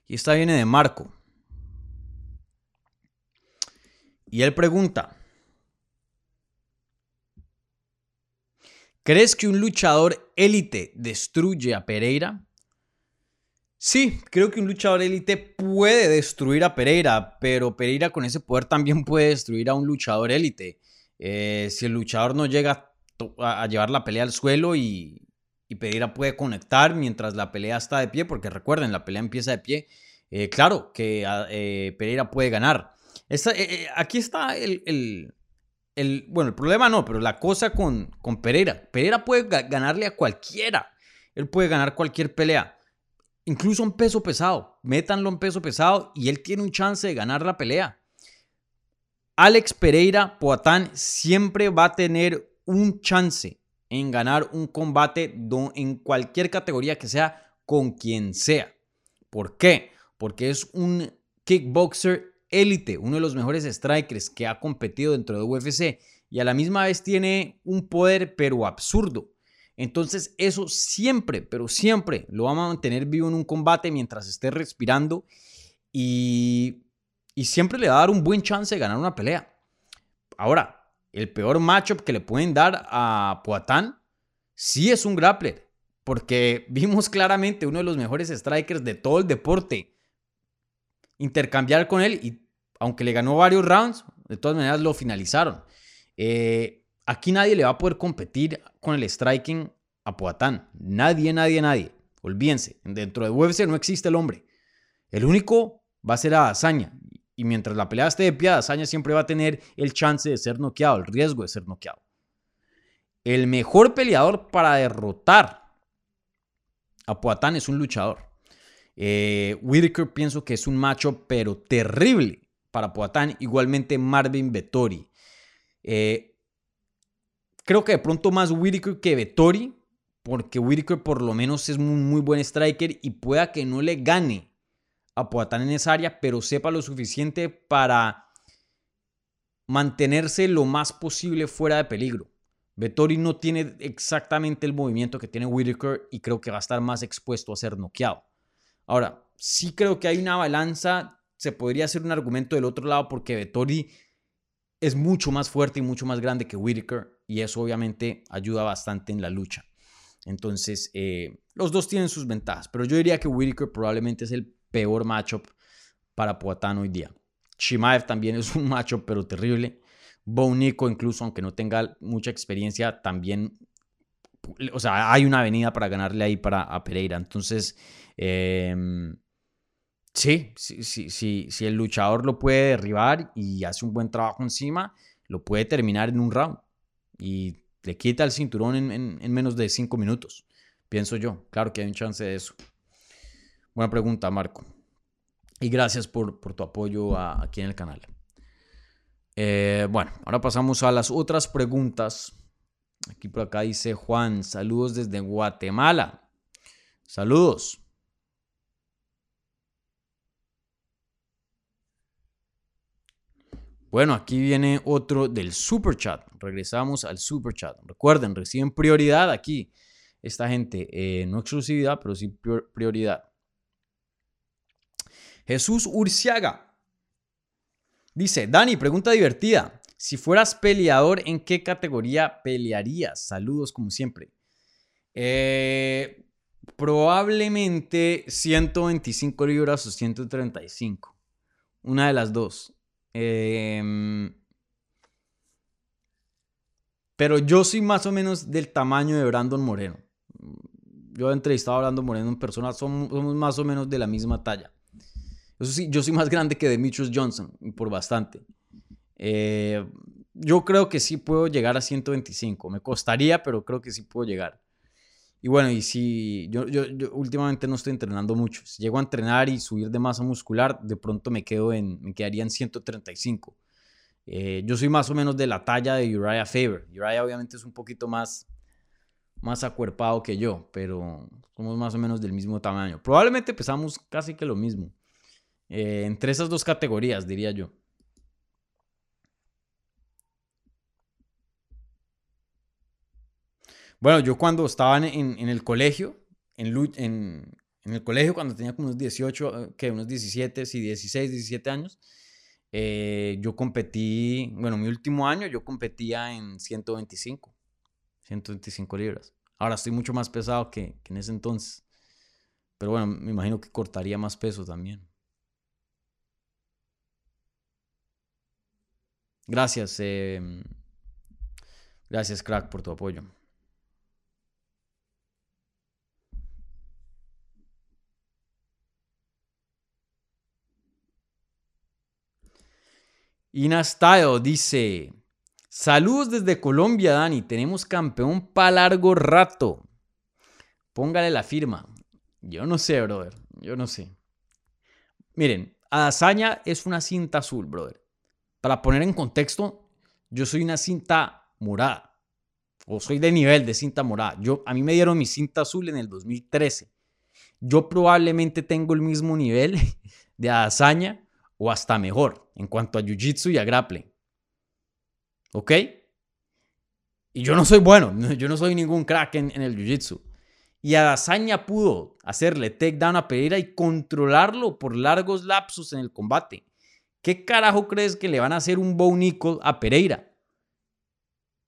Y esta viene de Marco. Y él pregunta, ¿crees que un luchador élite destruye a Pereira? Sí, creo que un luchador élite puede destruir a Pereira, pero Pereira con ese poder también puede destruir a un luchador élite. Eh, si el luchador no llega a llevar la pelea al suelo y, y Pereira puede conectar mientras la pelea está de pie, porque recuerden, la pelea empieza de pie. Eh, claro que ah, eh, Pereira puede ganar. Aquí está el, bueno, el problema no, pero la cosa con, con Pereira. Pereira puede ganarle a cualquiera. Él puede ganar cualquier pelea. Incluso en peso pesado. Métanlo en peso pesado y él tiene un chance de ganar la pelea. Alex Pereira Poatán siempre va a tener un chance en ganar un combate en cualquier categoría que sea con quien sea. ¿Por qué? Porque es un kickboxer élite, uno de los mejores strikers que ha competido dentro de UFC y a la misma vez tiene un poder pero absurdo. Entonces eso siempre, pero siempre lo va a mantener vivo en un combate mientras esté respirando y, y siempre le va a dar un buen chance de ganar una pelea. Ahora, el peor matchup que le pueden dar a Poatán sí es un grappler, porque vimos claramente uno de los mejores strikers de todo el deporte intercambiar con él y aunque le ganó varios rounds, de todas maneras lo finalizaron. Eh, aquí nadie le va a poder competir con el striking a Poatán. Nadie, nadie, nadie. Olvídense, dentro de UFC no existe el hombre. El único va a ser a Hazaña. Y mientras la pelea esté de pie, Hazaña siempre va a tener el chance de ser noqueado, el riesgo de ser noqueado. El mejor peleador para derrotar a Poatán es un luchador. Eh, Whitaker pienso que es un macho, pero terrible para Poatán. Igualmente Marvin Vettori. Eh, creo que de pronto más Whitaker que Vettori, porque Whitaker por lo menos es un muy buen striker y pueda que no le gane a Poatán en esa área, pero sepa lo suficiente para mantenerse lo más posible fuera de peligro. Vettori no tiene exactamente el movimiento que tiene Whitaker y creo que va a estar más expuesto a ser noqueado. Ahora, sí creo que hay una balanza, se podría hacer un argumento del otro lado porque Vettori es mucho más fuerte y mucho más grande que Whitaker y eso obviamente ayuda bastante en la lucha. Entonces, eh, los dos tienen sus ventajas, pero yo diría que Whitaker probablemente es el peor matchup para Poatán hoy día. Shimaev también es un matchup, pero terrible. Nico, incluso aunque no tenga mucha experiencia, también, o sea, hay una avenida para ganarle ahí para, a Pereira. Entonces, em, sí, sí, sí, sí, si el luchador lo puede derribar y hace un buen trabajo encima, lo puede terminar en un round y le quita el cinturón en, menos de cinco minutos, pienso yo. Claro que hay un chance de eso. Buena pregunta, Marco. Y gracias por, tu apoyo aquí en el canal. Eh, bueno, ahora pasamos a las otras preguntas. Aquí por acá dice Juan, saludos desde Guatemala. Saludos. Bueno, aquí viene otro del super chat. Regresamos al super chat. Recuerden, reciben prioridad aquí. Esta gente, eh, no exclusividad, pero sí prioridad. Jesús Urciaga Dice, Dani, pregunta divertida. Si fueras peleador, ¿en qué categoría pelearías? Saludos como siempre. Eh, probablemente 125 libras o 135. Una de las dos. Em, pero yo soy más o menos del tamaño de Brandon Moreno. Yo he entrevistado a Brandon Moreno en persona, somos más o menos de la misma talla. Eso sí, yo soy más grande que Demetrius Johnson, por bastante. Eh, yo creo que sí puedo llegar a 125. Me costaría, pero creo que sí puedo llegar. Y bueno, y si yo, yo, últimamente no estoy entrenando mucho. Si llego a entrenar y subir de masa muscular, de pronto me quedo en, me quedaría en 135. Eh, yo soy más o menos de la talla de Uriah Faber. Uriah obviamente es un poquito más, más acuerpado que yo, pero somos más o menos del mismo tamaño. Probablemente pesamos casi que lo mismo. Eh, entre esas dos categorías, diría yo. Bueno, yo cuando estaba en, el colegio, en, en, el colegio cuando tenía como unos 18, eh, que unos 17, sí, 16, 17 años, eh, yo competí, bueno, mi último año yo competía en 125, 125 libras. Ahora estoy mucho más pesado que, que en ese entonces. Pero bueno, me imagino que cortaría más peso también. Gracias. Em, gracias, crack, por tu apoyo. Ina Style dice: Saludos desde Colombia, Dani. Tenemos campeón para largo rato. Póngale la firma. Yo no sé, brother. Yo no sé. Miren, Adazaña es una cinta azul, brother. Para poner en contexto, yo soy una cinta morada. O soy de nivel de cinta morada. Yo, a mí me dieron mi cinta azul en el 2013. Yo probablemente tengo el mismo nivel de hazaña o hasta mejor en cuanto a jiu-jitsu y a grappling. ¿Ok? Y yo no soy bueno, yo no soy ningún crack en, el jiu-jitsu. Y Adazaña pudo hacerle takedown a Pereira y controlarlo por largos lapsos en el combate. ¿Qué carajo crees que le van a hacer un Bow Nickel a Pereira?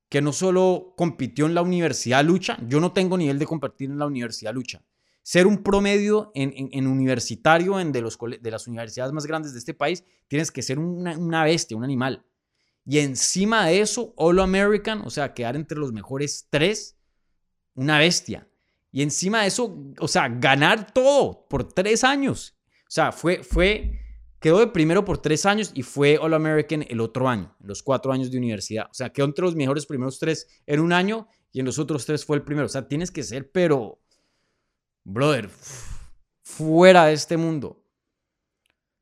Que no solo compitió en la Universidad Lucha, yo no tengo nivel de competir en la Universidad Lucha. Ser un promedio en, universitario en de, los, de las universidades más grandes de este país, tienes que ser una, una bestia, un animal. Y encima de eso, All American, o sea, quedar entre los mejores tres, una bestia. Y encima de eso, o sea, ganar todo por tres años. O sea, fue, fue, quedó de primero por tres años y fue All American el otro año, los cuatro años de universidad. O sea, quedó entre los mejores primeros tres en un año y en los otros tres fue el primero. O sea, tienes que ser, pero, brother, fuera de este mundo.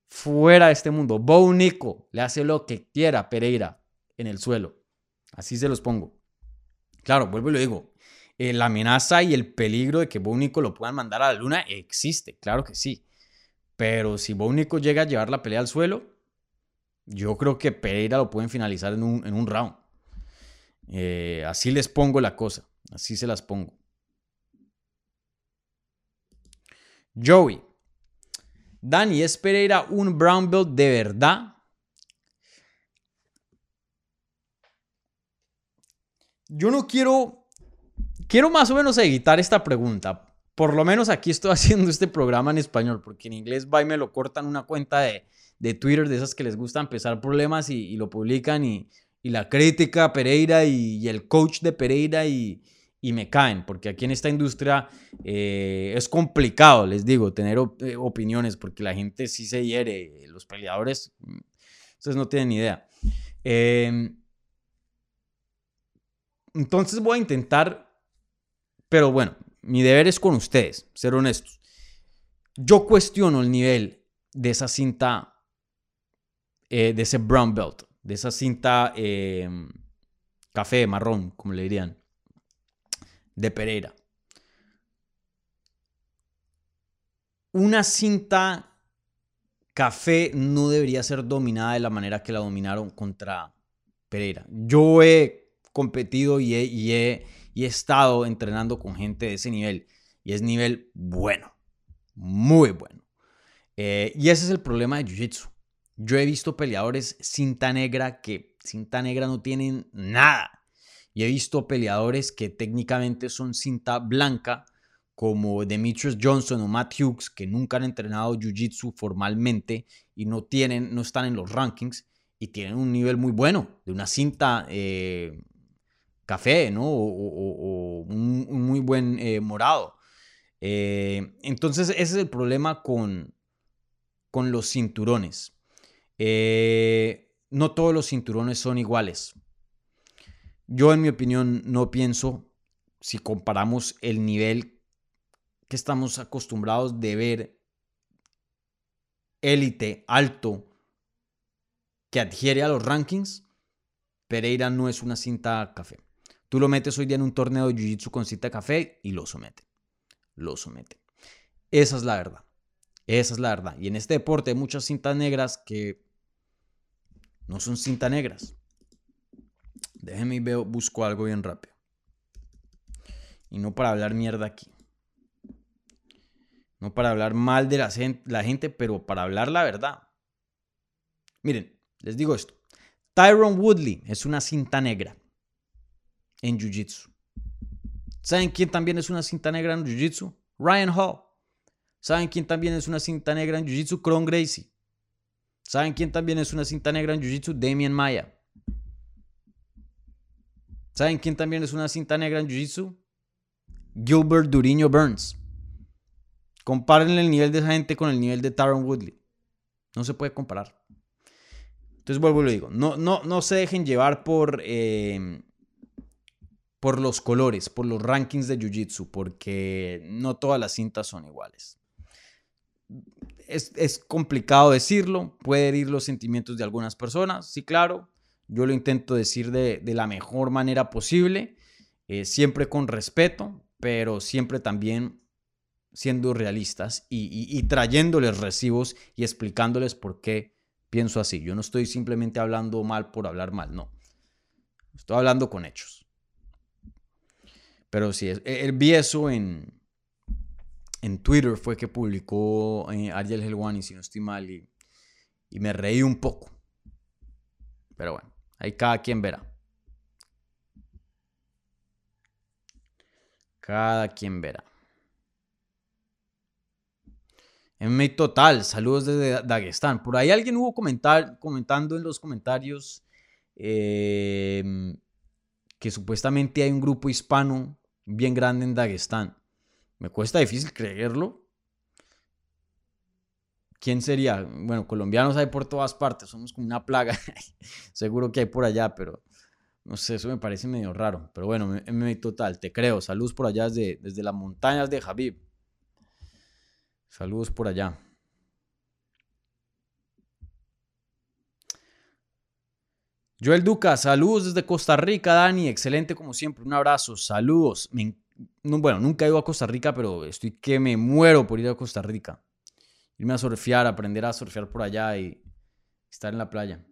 Fuera de este mundo. Bo Nico le hace lo que quiera Pereira en el suelo. Así se los pongo. Claro, vuelvo y lo digo. Eh, la amenaza y el peligro de que Bo Nico lo puedan mandar a la luna existe, claro que sí. Pero si Bo Nico llega a llevar la pelea al suelo, yo creo que Pereira lo pueden finalizar en un, en un round. Eh, así les pongo la cosa. Así se las pongo. Joey. Dani, ¿es Pereira un brown belt de verdad? Yo no quiero... Quiero más o menos evitar esta pregunta. Por lo menos aquí estoy haciendo este programa en español, porque en inglés va y me lo cortan una cuenta de, de Twitter de esas que les gusta empezar problemas y, lo publican y y la crítica a Pereira y, el coach de Pereira y, me caen, porque aquí en esta industria eh, es complicado, les digo, tener eh, opiniones, porque la gente sí se hiere, los peleadores, mm, ustedes no tienen ni idea. Em, entonces voy a intentar, pero bueno, mi deber es con ustedes, ser honestos. Yo cuestiono el nivel de esa cinta, eh, de ese brown belt de esa cinta eh, café, marrón, como le dirían, de Pereira. Una cinta café no debería ser dominada de la manera que la dominaron contra Pereira. Yo he competido y he, estado entrenando con gente de ese nivel y es nivel bueno, muy bueno. Eh, y ese es el problema de Jiu-Jitsu. Yo he visto peleadores cinta negra que cinta negra no tienen nada. Y he visto peleadores que técnicamente son cinta blanca, como Demetrius Johnson o Matt Hughes, que nunca han entrenado Jiu-Jitsu formalmente y no, tienen, no están en los rankings y tienen un nivel muy bueno, de una cinta eh, café, ¿no? O, un, muy buen eh, morado. Eh, entonces ese es el problema con, con los cinturones. No todos los cinturones son iguales. Yo en mi opinión no pienso, si comparamos el nivel que estamos acostumbrados de ver élite alto que adhiere a los rankings, Pereira no es una cinta café. Tú lo metes hoy día en un torneo de Jiu-Jitsu con cinta café y lo somete. Lo somete. Esa es la verdad. Esa es la verdad. Y en este deporte hay muchas cintas negras que no son cintas negras. Déjenme y veo, busco algo bien rápido. Y no para hablar mierda aquí. No para hablar mal de la, gente, pero para hablar la verdad. Miren, les digo esto. Tyron Woodley es una cinta negra en Jiu-Jitsu. ¿Saben quién también es una cinta negra en Jiu-Jitsu? Ryan Hall. ¿Saben quién también es una cinta negra en Jiu-Jitsu? Kron Gracie. ¿Saben quién también es una cinta negra en Jiu-Jitsu? Damien Maya. ¿Saben quién también es una cinta negra en Jiu-Jitsu? Gilbert Duriño Burns. Comparen el nivel de esa gente con el nivel de Taron Woodley. No se puede comparar. Entonces vuelvo y lo digo. No, no, no se dejen llevar por, eh, por los colores, por los rankings de Jiu-Jitsu, porque no todas las cintas son iguales es, complicado decirlo, puede herir los sentimientos de algunas personas, sí, claro. Yo lo intento decir de, la mejor manera posible, eh, siempre con respeto, pero siempre también siendo realistas y, trayéndoles recibos y explicándoles por qué pienso así. Yo no estoy simplemente hablando mal por hablar mal, no. Estoy hablando con hechos. Pero sí, el vi eso en, en Twitter fue que publicó eh, Ariel Helwani, si no estoy mal, y me reí un poco. Pero bueno, ahí cada quien verá. Cada quien verá. MMA Total, saludos desde Dagestán. Por ahí alguien hubo comentar, comentando en los comentarios em, que supuestamente hay un grupo hispano bien grande en Dagestán. Me cuesta difícil creerlo. ¿Quién sería? Bueno, colombianos hay por todas partes, somos como una plaga. Seguro que hay por allá, pero no sé, eso me parece medio raro. Pero bueno, MMA Total, te creo. Saludos por allá desde, desde las montañas de Javib. Saludos por allá. Joel Duca, saludos desde Costa Rica, Dani. Excelente como siempre. Un abrazo, saludos. bueno, nunca he ido a Costa Rica, pero estoy que me muero por ir a Costa Rica. Irme a surfear, aprender a surfear por allá y estar en la playa.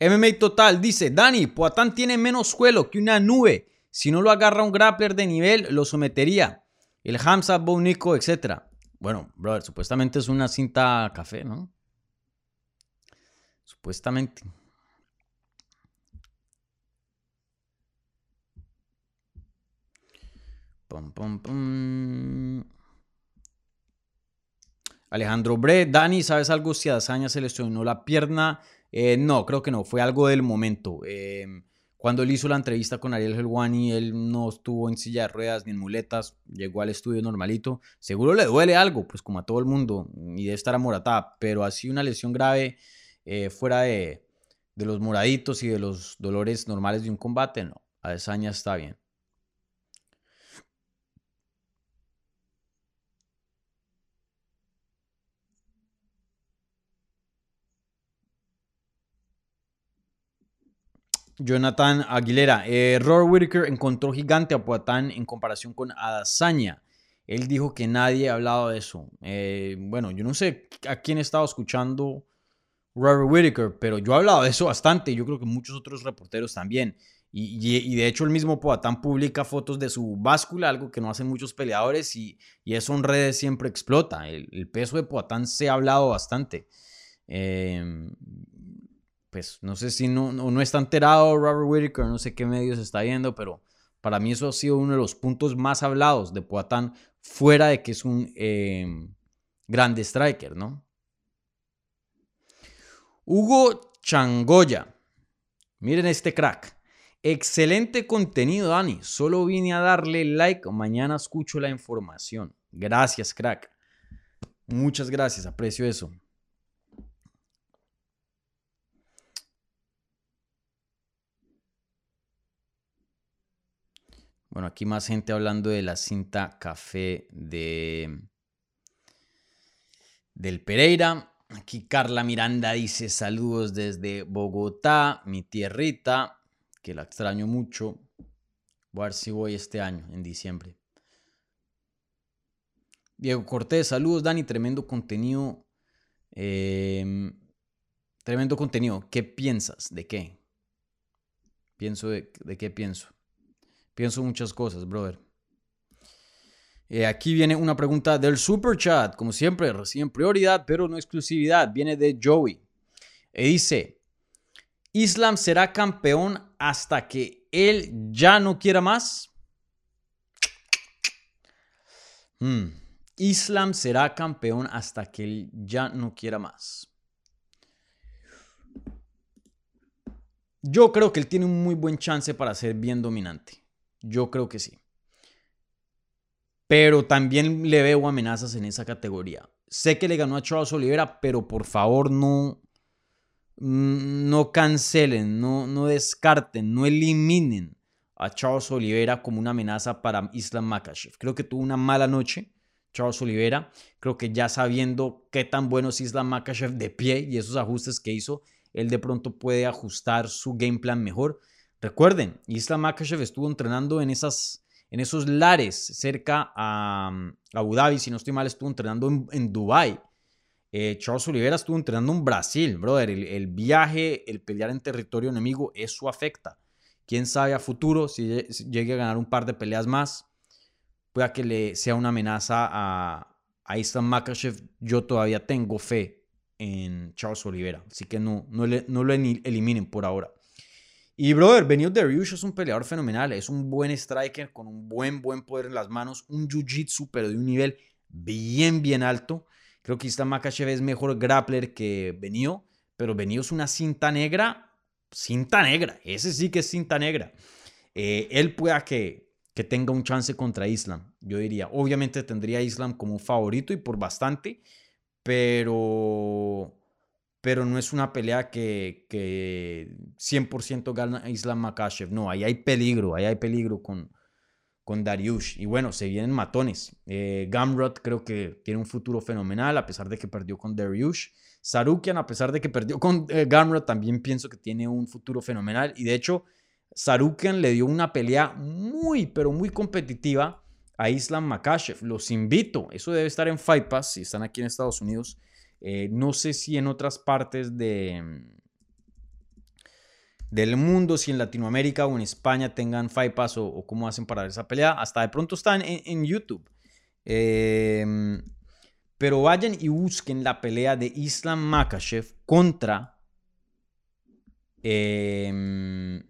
MMA Total dice, Dani, Poatán tiene menos suelo que una nube. Si no lo agarra un grappler de nivel, lo sometería. El Hamza, Bonico, etc. Bueno, brother, supuestamente es una cinta café, ¿no? Supuestamente. Alejandro Bre, Dani, ¿sabes algo si a Dazaña se le lesionó la pierna? Eh, no, creo que no, fue algo del momento. Em, cuando él hizo la entrevista con Ariel Helwani, él no estuvo en silla de ruedas ni en muletas, llegó al estudio normalito. Seguro le duele algo, pues como a todo el mundo, y debe estar amoratada, pero así una lesión grave eh, fuera de, de, los moraditos y de los dolores normales de un combate, no. Adesanya está bien. Jonathan Aguilera. Eh, Whitaker encontró gigante a Poatán en comparación con Adazaña. Él dijo que nadie ha hablado de eso. Eh, bueno, yo no sé a quién he estado escuchando Robert Whitaker, pero yo he hablado de eso bastante yo creo que muchos otros reporteros también. Y, de hecho el mismo Poatán publica fotos de su báscula, algo que no hacen muchos peleadores y, eso en redes siempre explota. El, peso de Poatán se ha hablado bastante. Eh, pues no sé si no, no, está enterado Robert Whittaker, no sé qué medios está viendo, pero para mí eso ha sido uno de los puntos más hablados de Poatán, fuera de que es un eh, grande striker, ¿no? Hugo Changoya, miren este crack. Excelente contenido, Dani. Solo vine a darle like. Mañana escucho la información. Gracias, crack. Muchas gracias, aprecio eso. Bueno, aquí más gente hablando de la cinta café de del Pereira. Aquí Carla Miranda dice saludos desde Bogotá, mi tierrita, que la extraño mucho. Voy a ver si voy este año, en diciembre. Diego Cortés, saludos Dani, tremendo contenido. Em, tremendo contenido. ¿Qué piensas? ¿De qué? Pienso de qué pienso. Pienso muchas cosas, brother. Eh, aquí viene una pregunta del super chat. Como siempre, recién prioridad, pero no exclusividad. Viene de Joey. Y dice: Islam será campeón hasta que él ya no quiera más. Hmm. Islam será campeón hasta que él ya no quiera más. Yo creo que él tiene un muy buen chance para ser bien dominante. Yo creo que sí. Pero también le veo amenazas en esa categoría. Sé que le ganó a Charles Oliveira, pero por favor no, mm, no cancelen, no, no descarten, no eliminen a Charles Oliveira como una amenaza para Islam Makashev. Creo que tuvo una mala noche Charles Oliveira. Creo que ya sabiendo qué tan bueno es Islam Makashev de pie y esos ajustes que hizo, él de pronto puede ajustar su game plan mejor. Recuerden, Islam Makhachev estuvo entrenando en, esas, en esos lares cerca a mm, Abu Dhabi, si no estoy mal, estuvo entrenando en, en Dubai. Eh, Charles Oliveira estuvo entrenando en Brasil, brother. El, viaje, el pelear en territorio enemigo, eso afecta. Quién sabe a futuro si, llegue a ganar un par de peleas más, pueda que le sea una amenaza a, a Islam. Yo todavía tengo fe en Charles Oliveira. Así que no, no, le, no lo eliminen por ahora. Y brother, Benio Dariush es un peleador fenomenal, es un buen striker con un buen, buen poder en las manos, un jiu-jitsu, pero de un nivel bien, bien alto. Creo que Islam Makachev es mejor grappler que Benio, pero Benio es una cinta negra, cinta negra, ese sí que es cinta negra. Eh, él pueda que, que tenga un chance contra Islam, yo diría. Obviamente tendría Islam como favorito y por bastante, pero pero no es una pelea que, que 100% gana Islam Makashev. No, ahí hay peligro, ahí hay peligro con, con Dariush. Y bueno, se vienen matones. Eh, Gamrot creo que tiene un futuro fenomenal, a pesar de que perdió con Dariush. Sarukian, a pesar de que perdió con eh, Gamrot, también pienso que tiene un futuro fenomenal. Y de hecho, Sarukian le dio una pelea muy, pero muy competitiva a Islam Makashev. Los invito, eso debe estar en Fight Pass, si están aquí en Estados Unidos eh, no sé si en otras partes de, del mundo, si en Latinoamérica o en España tengan Fight Pass o, cómo hacen para ver esa pelea. Hasta de pronto están en, YouTube. Em, pero vayan y busquen la pelea de Islam Makachev contra, eh,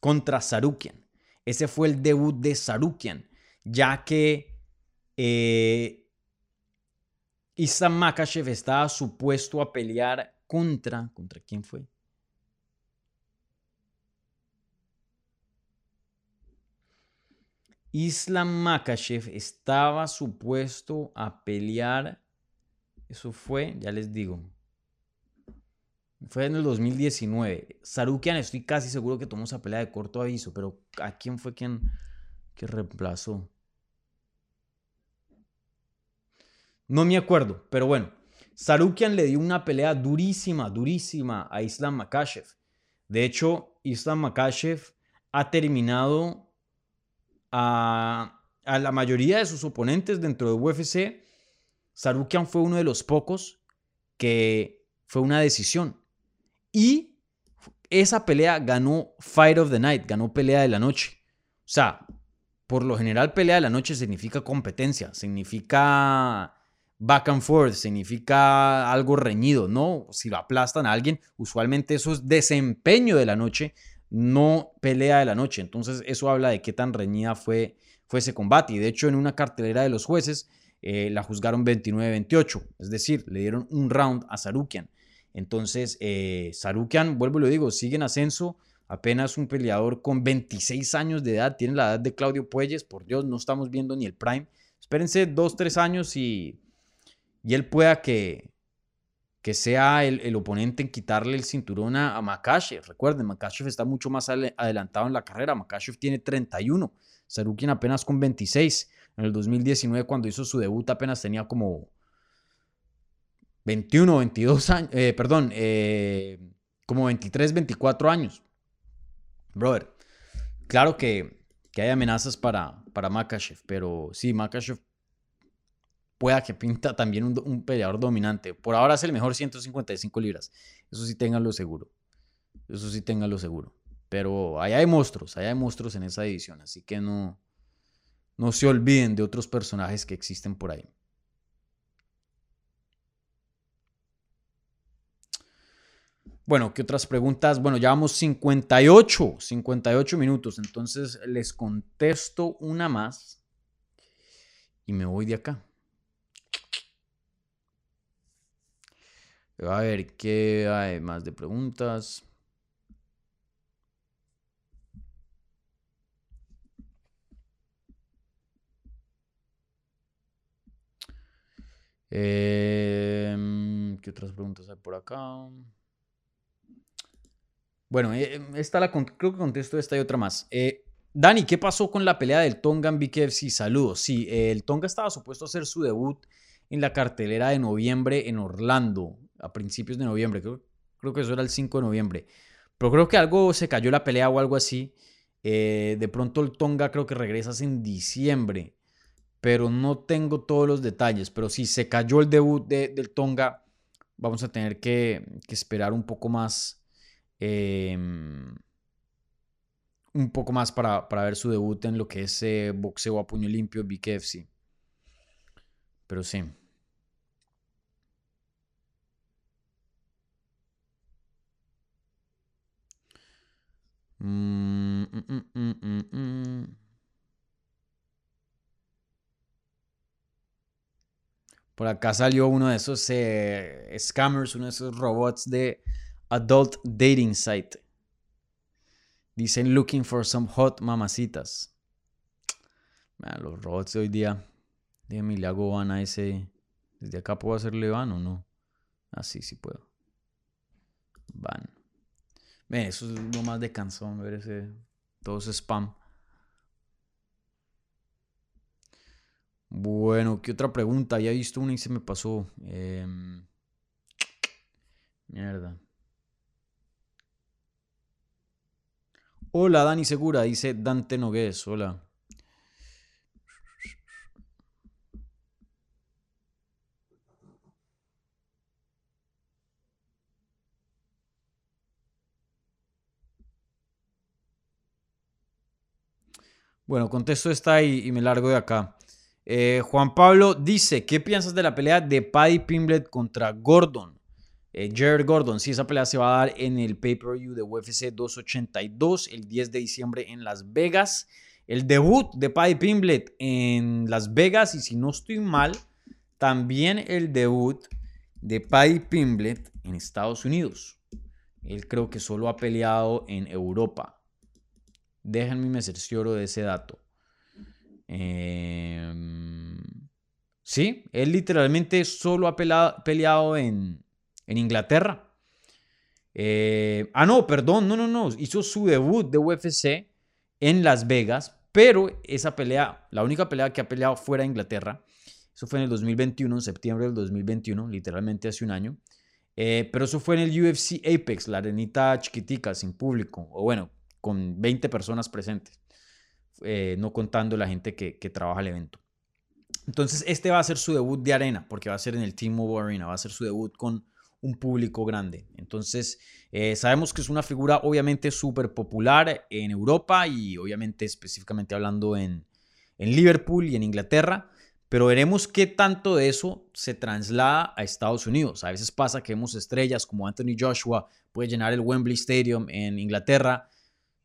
contra Sarukian. Ese fue el debut de Sarukian, ya que eh, Islam Makachev estaba supuesto a pelear contra. ¿Contra quién fue? Islam Makachev estaba supuesto a pelear. Eso fue, ya les digo. Fue en el 2019. Sarukian, estoy casi seguro que tomó esa pelea de corto aviso, pero ¿a quién fue quien que reemplazó? No me acuerdo, pero bueno. Sarukian le dio una pelea durísima, durísima a Islam Makashev. De hecho, Islam Makashev ha terminado a, la mayoría de sus oponentes dentro de UFC. Sarukian fue uno de los pocos que fue una decisión. Y esa pelea ganó Fight of the Night, ganó pelea de la noche. O sea, por lo general pelea de la noche significa competencia, significa back and forth, significa algo reñido, ¿no? Si lo aplastan a alguien, usualmente eso es desempeño de la noche, no pelea de la noche. Entonces eso habla de qué tan reñida fue, fue ese combate. Y de hecho en una cartelera de los jueces eh, la juzgaron 29-28, es decir, le dieron un round a Sarukian. Entonces eh, Sarukian, vuelvo y lo digo, sigue en ascenso. Apenas un peleador con 26 años de edad, tiene la edad de Claudio Puelles, por Dios, no estamos viendo ni el prime. Espérense dos, tres años y, y él pueda que, que sea el, oponente en quitarle el cinturón a, a Makachev. Recuerden, Makachev está mucho más adelantado en la carrera. Makachev tiene 31, Sarukin apenas con 26. En el 2019, cuando hizo su debut, apenas tenía como 21, 22 años, eh, perdón, eh, como 23, 24 años. Brother, claro que, que hay amenazas para, para Makachev, pero sí, Makachev pueda que pinta también un, peleador dominante. Por ahora es el mejor 155 libras. Eso sí ténganlo seguro. Eso sí ténganlo seguro. Pero allá hay monstruos, allá hay monstruos en esa división. Así que no, no se olviden de otros personajes que existen por ahí. Bueno, ¿qué otras preguntas? Bueno, llevamos 58, 58 minutos. Entonces les contesto una más y me voy de acá. A ver, ¿qué hay más de preguntas? Em, ¿Qué otras preguntas hay por acá? Bueno, eh, esta la creo que contesto esta y otra más. Eh, Dani, ¿qué pasó con la pelea del Tonga en BKFC? Saludos. Sí, el Tonga estaba supuesto a hacer su debut en la cartelera de noviembre en Orlando a principios de noviembre. Creo, creo que eso era el 5 de noviembre. Pero creo que algo se cayó la pelea o algo así. Eh, de pronto el Tonga creo que regresas en diciembre. Pero no tengo todos los detalles. Pero si se cayó el debut del Tonga, vamos a tener que, esperar un poco más. Em, un poco más para, ver su debut en lo que es eh, boxeo a puño limpio BKFC. Pero sí. Mm, mm, mm, Por acá salió uno de esos eh, scammers, uno de esos robots de Adult Dating Site. Dicen looking for some hot mamacitas. los robots de hoy día. Déjame le hago van a ese. ¿Desde acá puedo hacerle van o no? Así ah, sí puedo. Van. Eso es lo más de cansón, ver ese. Todo ese spam. Bueno, ¿qué otra pregunta? Ya he visto una y se me pasó. Em, mierda. Hola, Dani Segura, dice Dante Nogués. Hola. Bueno, contesto esta y, y me largo de acá. Eh, Juan Pablo dice, ¿qué piensas de la pelea de Paddy Pimblet contra Gordon? Eh, Jared Gordon, sí, esa pelea se va a dar en el pay-per-view de UFC 282 el 10 de diciembre en Las Vegas. El debut de Paddy Pimblet en Las Vegas y si no estoy mal, también el debut de Paddy Pimblet en Estados Unidos. Él creo que solo ha peleado en Europa. Déjenme me cercioro de ese dato. Em, sí, él literalmente solo ha peleado en, Inglaterra. Eh, ah, no, perdón, no, no, no. Hizo su debut de UFC en Las Vegas, pero esa pelea, la única pelea que ha peleado fuera de Inglaterra, eso fue en el 2021, en septiembre del 2021, literalmente hace un año. Eh, pero eso fue en el UFC Apex, la arenita chiquitica, sin público, o bueno, con 20 personas presentes. Eh, no contando la gente que, trabaja el evento. Entonces, este va a ser su debut de arena, porque va a ser en el T-Mobile Arena, va a ser su debut con un público grande. Entonces, eh, sabemos que es una figura obviamente súper popular en Europa y obviamente específicamente hablando en, en Liverpool y en Inglaterra, pero veremos qué tanto de eso se traslada a Estados Unidos. A veces pasa que vemos estrellas como Anthony Joshua, puede llenar el Wembley Stadium en Inglaterra,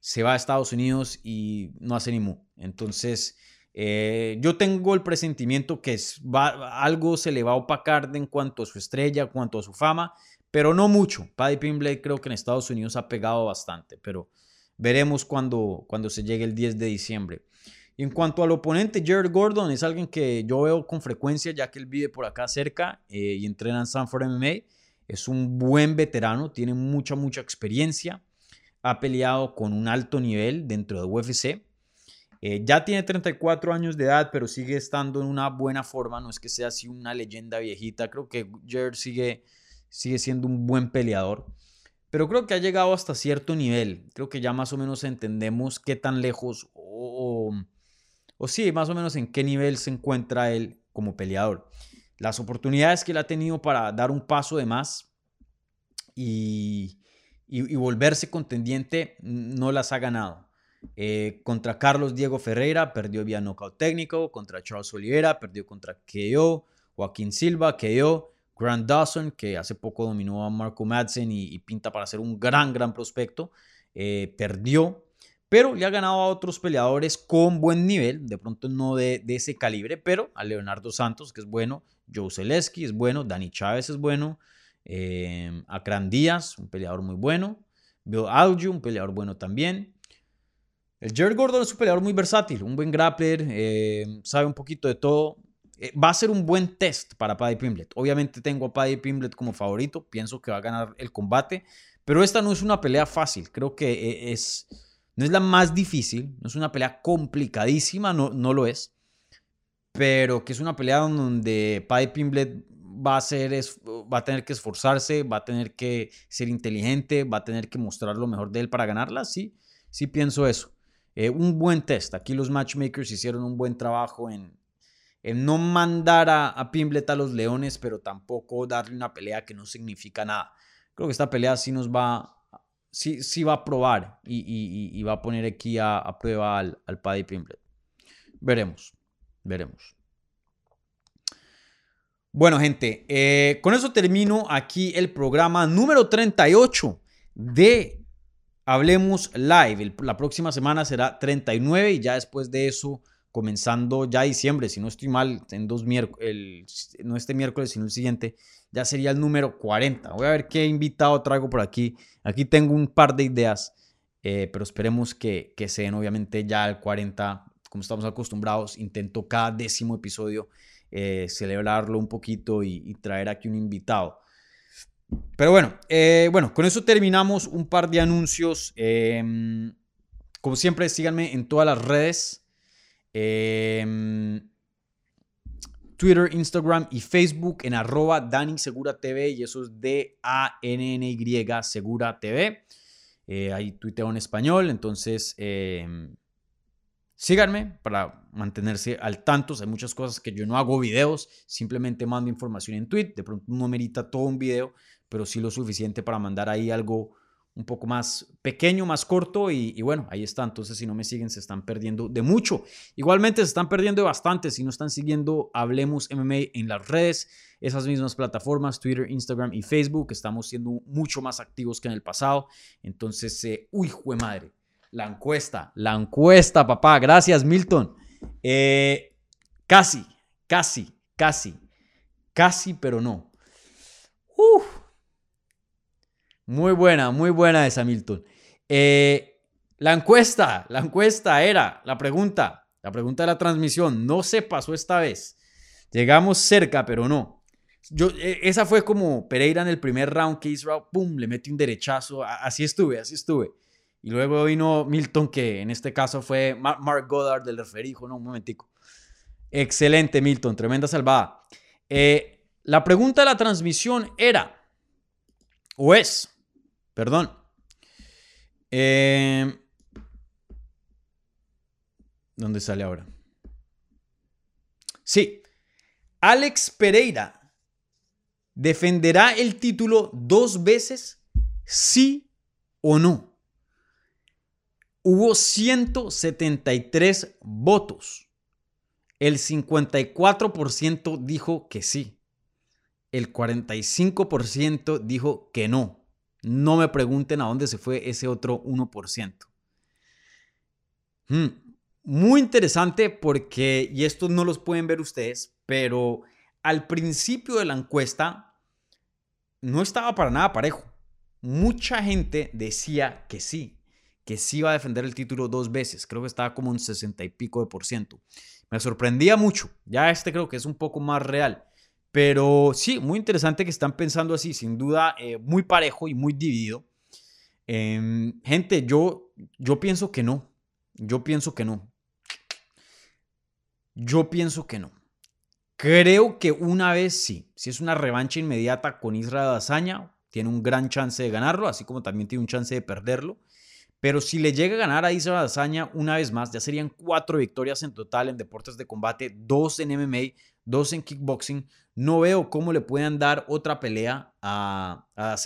se va a Estados Unidos y no hace ni mu. Entonces, eh, yo tengo el presentimiento que algo se le va a opacar en cuanto a su estrella, en cuanto a su fama, pero no mucho. Paddy Pimblade creo que en Estados Unidos ha pegado bastante, pero veremos cuando, cuando se llegue el 10 de diciembre. En cuanto al oponente, Jared Gordon es alguien que yo veo con frecuencia, ya que él vive por acá cerca eh, y entrena en Sanford MMA. Es un buen veterano, tiene mucha, mucha experiencia ha peleado con un alto nivel dentro de UFC. Eh, ya tiene 34 años de edad, pero sigue estando en una buena forma. No es que sea así una leyenda viejita. Creo que Jared sigue, sigue siendo un buen peleador. Pero creo que ha llegado hasta cierto nivel. Creo que ya más o menos entendemos qué tan lejos o, o, sí, más o menos en qué nivel se encuentra él como peleador. Las oportunidades que él ha tenido para dar un paso de más y, y, volverse contendiente no las ha ganado. Eh, contra Carlos Diego Ferreira perdió vía knockout técnico, contra Charles Oliveira perdió contra KO, Joaquín Silva KO, Grant Dawson que hace poco dominó a Marco Madsen y, pinta para ser un gran, gran prospecto, eh, perdió, pero le ha ganado a otros peleadores con buen nivel, de pronto no de, ese calibre, pero a Leonardo Santos que es bueno, Joe Zaleski es bueno, Dani Chávez es bueno, eh, Díaz, un peleador muy bueno. Bill Alju, un peleador bueno también. El Jared Gordon es un peleador muy versátil, un buen grappler, eh, sabe un poquito de todo. Eh, va a ser un buen test para Paddy Pimblet. Obviamente tengo a Paddy Pimblet como favorito, pienso que va a ganar el combate, pero esta no es una pelea fácil, creo que eh, es, no es la más difícil, no es una pelea complicadísima, no, no lo es, pero que es una pelea donde Paddy Pimblet va a, ser, va a tener que esforzarse, va a tener que ser inteligente, va a tener que mostrar lo mejor de él para ganarla. Sí, sí pienso eso. Eh, un buen test. Aquí los matchmakers hicieron un buen trabajo en, en no mandar a, a, Pimblet a los Leones, pero tampoco darle una pelea que no significa nada. Creo que esta pelea sí nos va, sí, sí va a probar y, y, va a poner aquí a, a prueba al, al Paddy Pimblet. Veremos, veremos. Bueno, gente, eh, con eso termino aquí el programa número 38 de Hablemos live. la próxima semana será 39 y ya después de eso, comenzando ya diciembre, si no estoy mal, en dos miércoles, no este miércoles, sino el siguiente, ya sería el número 40. Voy a ver qué invitado traigo por aquí. Aquí tengo un par de ideas, eh, pero esperemos que, que sean obviamente ya el 40, como estamos acostumbrados. Intento cada décimo episodio eh, celebrarlo un poquito y traer aquí un invitado. Pero bueno, eh, bueno, con eso terminamos un par de anuncios. Em, como siempre, síganme en todas las redes. Em, Twitter, Instagram y Facebook en arroba Dani Segura TV y eso es D-A-N-N-Y Segura TV. Eh, ahí tuiteo en español, entonces em, síganme para mantenerse al tanto. Hay muchas cosas que yo no hago videos, simplemente mando información en tweet. De pronto no merita todo un video, pero sí lo suficiente para mandar ahí algo un poco más pequeño, más corto y, bueno, ahí está. Entonces, si no me siguen, se están perdiendo de mucho. Igualmente, se están perdiendo de bastante si no están siguiendo Hablemos MMA en las redes, esas mismas plataformas, Twitter, Instagram y Facebook. Estamos siendo mucho más activos que en el pasado. Entonces, eh, uy, jue madre. La encuesta, la encuesta, papá. Gracias, Milton. Eh, casi, casi, casi, casi, pero no. Uf. Muy buena, muy buena esa, Milton. Eh, la encuesta, la encuesta era, la pregunta, la pregunta de la transmisión, no se pasó esta vez. Llegamos cerca, pero no. Yo, e, esa fue como Pereira en el primer round que Israel, pum, le mete un derechazo. Así estuve, así estuve. Y luego vino Milton, que en este caso fue Mark Goddard del referijo, no, un momentico. Excelente, Milton, tremenda salvada. Eh, la pregunta de la transmisión era, o es, Perdón. Eh, ¿Dónde sale ahora? Sí. Alex Pereira defenderá el título dos veces, sí o no. Hubo 173 votos. El 54% dijo que sí. El 45% dijo que no. No me pregunten a dónde se fue ese otro 1%. Hmm, muy interesante porque, y estos no los pueden ver ustedes, pero al principio de la encuesta no estaba para nada parejo. Mucha gente decía que sí, que sí iba a defender el título dos veces. Creo que estaba como un 60 y pico de por ciento. Me sorprendía mucho. Ya este creo que es un poco más real. Pero sí, muy interesante que están pensando así, sin duda, eh, muy parejo y muy dividido. Em, gente, yo, yo pienso que no. Yo pienso que no. Yo pienso que no. Creo que una vez sí. Si es una revancha inmediata con Israel Azaña, tiene un gran chance de ganarlo, así como también tiene un chance de perderlo. Pero si le llega a ganar a Israel Azaña una vez más, ya serían cuatro victorias en total en deportes de combate, dos en MMA, dos en kickboxing, no veo cómo le puedan dar otra pelea a, a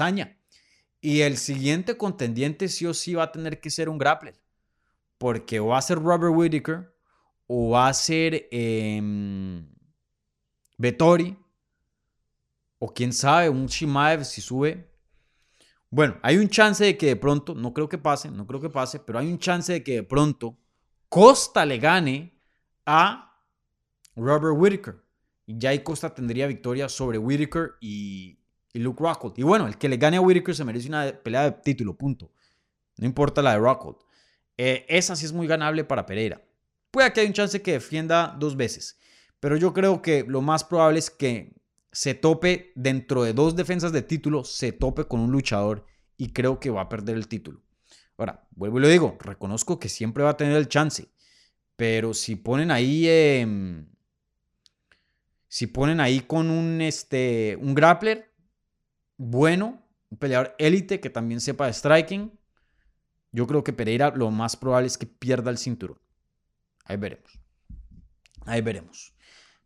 Y el siguiente contendiente sí o sí va a tener que ser un grappler. Porque o va a ser Robert Whittaker o va a ser eh, Vettori o quién sabe, un Shimaev si sube. Bueno, hay un chance de que de pronto, no creo que pase, no creo que pase, pero hay un chance de que de pronto Costa le gane a Robert Whittaker. Y Jai Costa tendría victoria sobre Whitaker y, Luke Rockhold. Y bueno, el que le gane a Whitaker se merece una pelea de título, punto. No importa la de Rockhold. Eh, esa sí es muy ganable para Pereira. Puede que haya un chance que defienda dos veces. Pero yo creo que lo más probable es que se tope dentro de dos defensas de título, se tope con un luchador y creo que va a perder el título. Ahora, vuelvo y lo digo, reconozco que siempre va a tener el chance. Pero si ponen ahí... Si ponen ahí con un, este, un grappler bueno, un peleador élite que también sepa de striking, yo creo que Pereira lo más probable es que pierda el cinturón. Ahí veremos. Ahí veremos.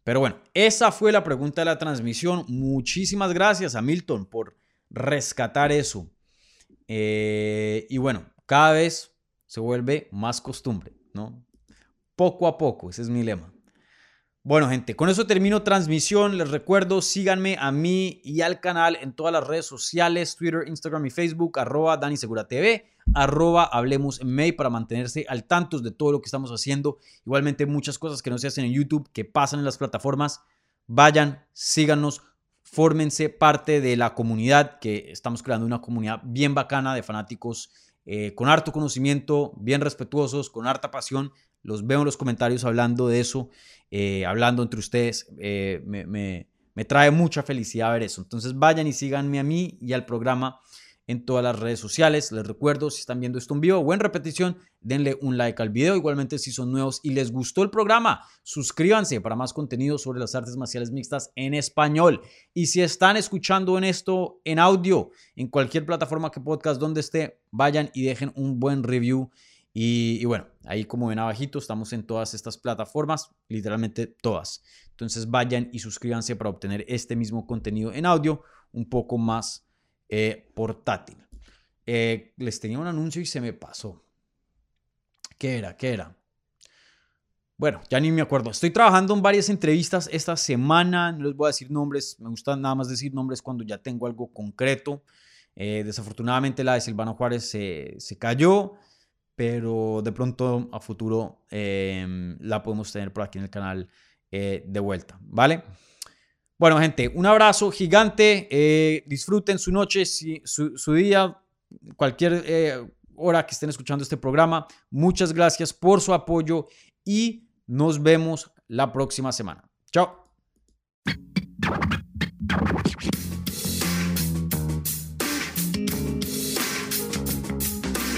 Pero bueno, esa fue la pregunta de la transmisión. Muchísimas gracias a Milton por rescatar eso. Eh, y bueno, cada vez se vuelve más costumbre, ¿no? Poco a poco, ese es mi lema. Bueno, gente, con eso termino transmisión. Les recuerdo, síganme a mí y al canal en todas las redes sociales, Twitter, Instagram y Facebook, arroba Dani Segura TV, arroba Hablemos May para mantenerse al tanto de todo lo que estamos haciendo. Igualmente muchas cosas que no se hacen en YouTube, que pasan en las plataformas. Vayan, síganos, fórmense parte de la comunidad, que estamos creando una comunidad bien bacana de fanáticos eh, con harto conocimiento, bien respetuosos, con harta pasión. Los veo en los comentarios hablando de eso, eh, hablando entre ustedes. Eh, me, me trae mucha felicidad ver eso. Entonces vayan y síganme a mí y al programa en todas las redes sociales. Les recuerdo, si están viendo esto en vivo o en repetición, denle un like al video. Igualmente, si son nuevos y les gustó el programa, suscríbanse para más contenido sobre las artes marciales mixtas en español. Y si están escuchando en esto en audio, en cualquier plataforma que podcast donde esté, vayan y dejen un buen review. Y, bueno, ahí como ven abajito, estamos en todas estas plataformas, literalmente todas. Entonces vayan y suscríbanse para obtener este mismo contenido en audio un poco más eh, portátil. Eh, les tenía un anuncio y se me pasó. ¿Qué era? ¿Qué era? Bueno, ya ni me acuerdo. Estoy trabajando en varias entrevistas esta semana. No les voy a decir nombres. Me gusta nada más decir nombres cuando ya tengo algo concreto. Eh, desafortunadamente la de Silvano Juárez se, se, cayó, pero de pronto a futuro la podemos tener por aquí en el canal de vuelta. ¿Vale? Bueno, gente, un abrazo gigante. Eh, disfruten su noche, su, día, cualquier eh, hora que estén escuchando este programa. Muchas gracias por su apoyo y nos vemos la próxima semana. Chao.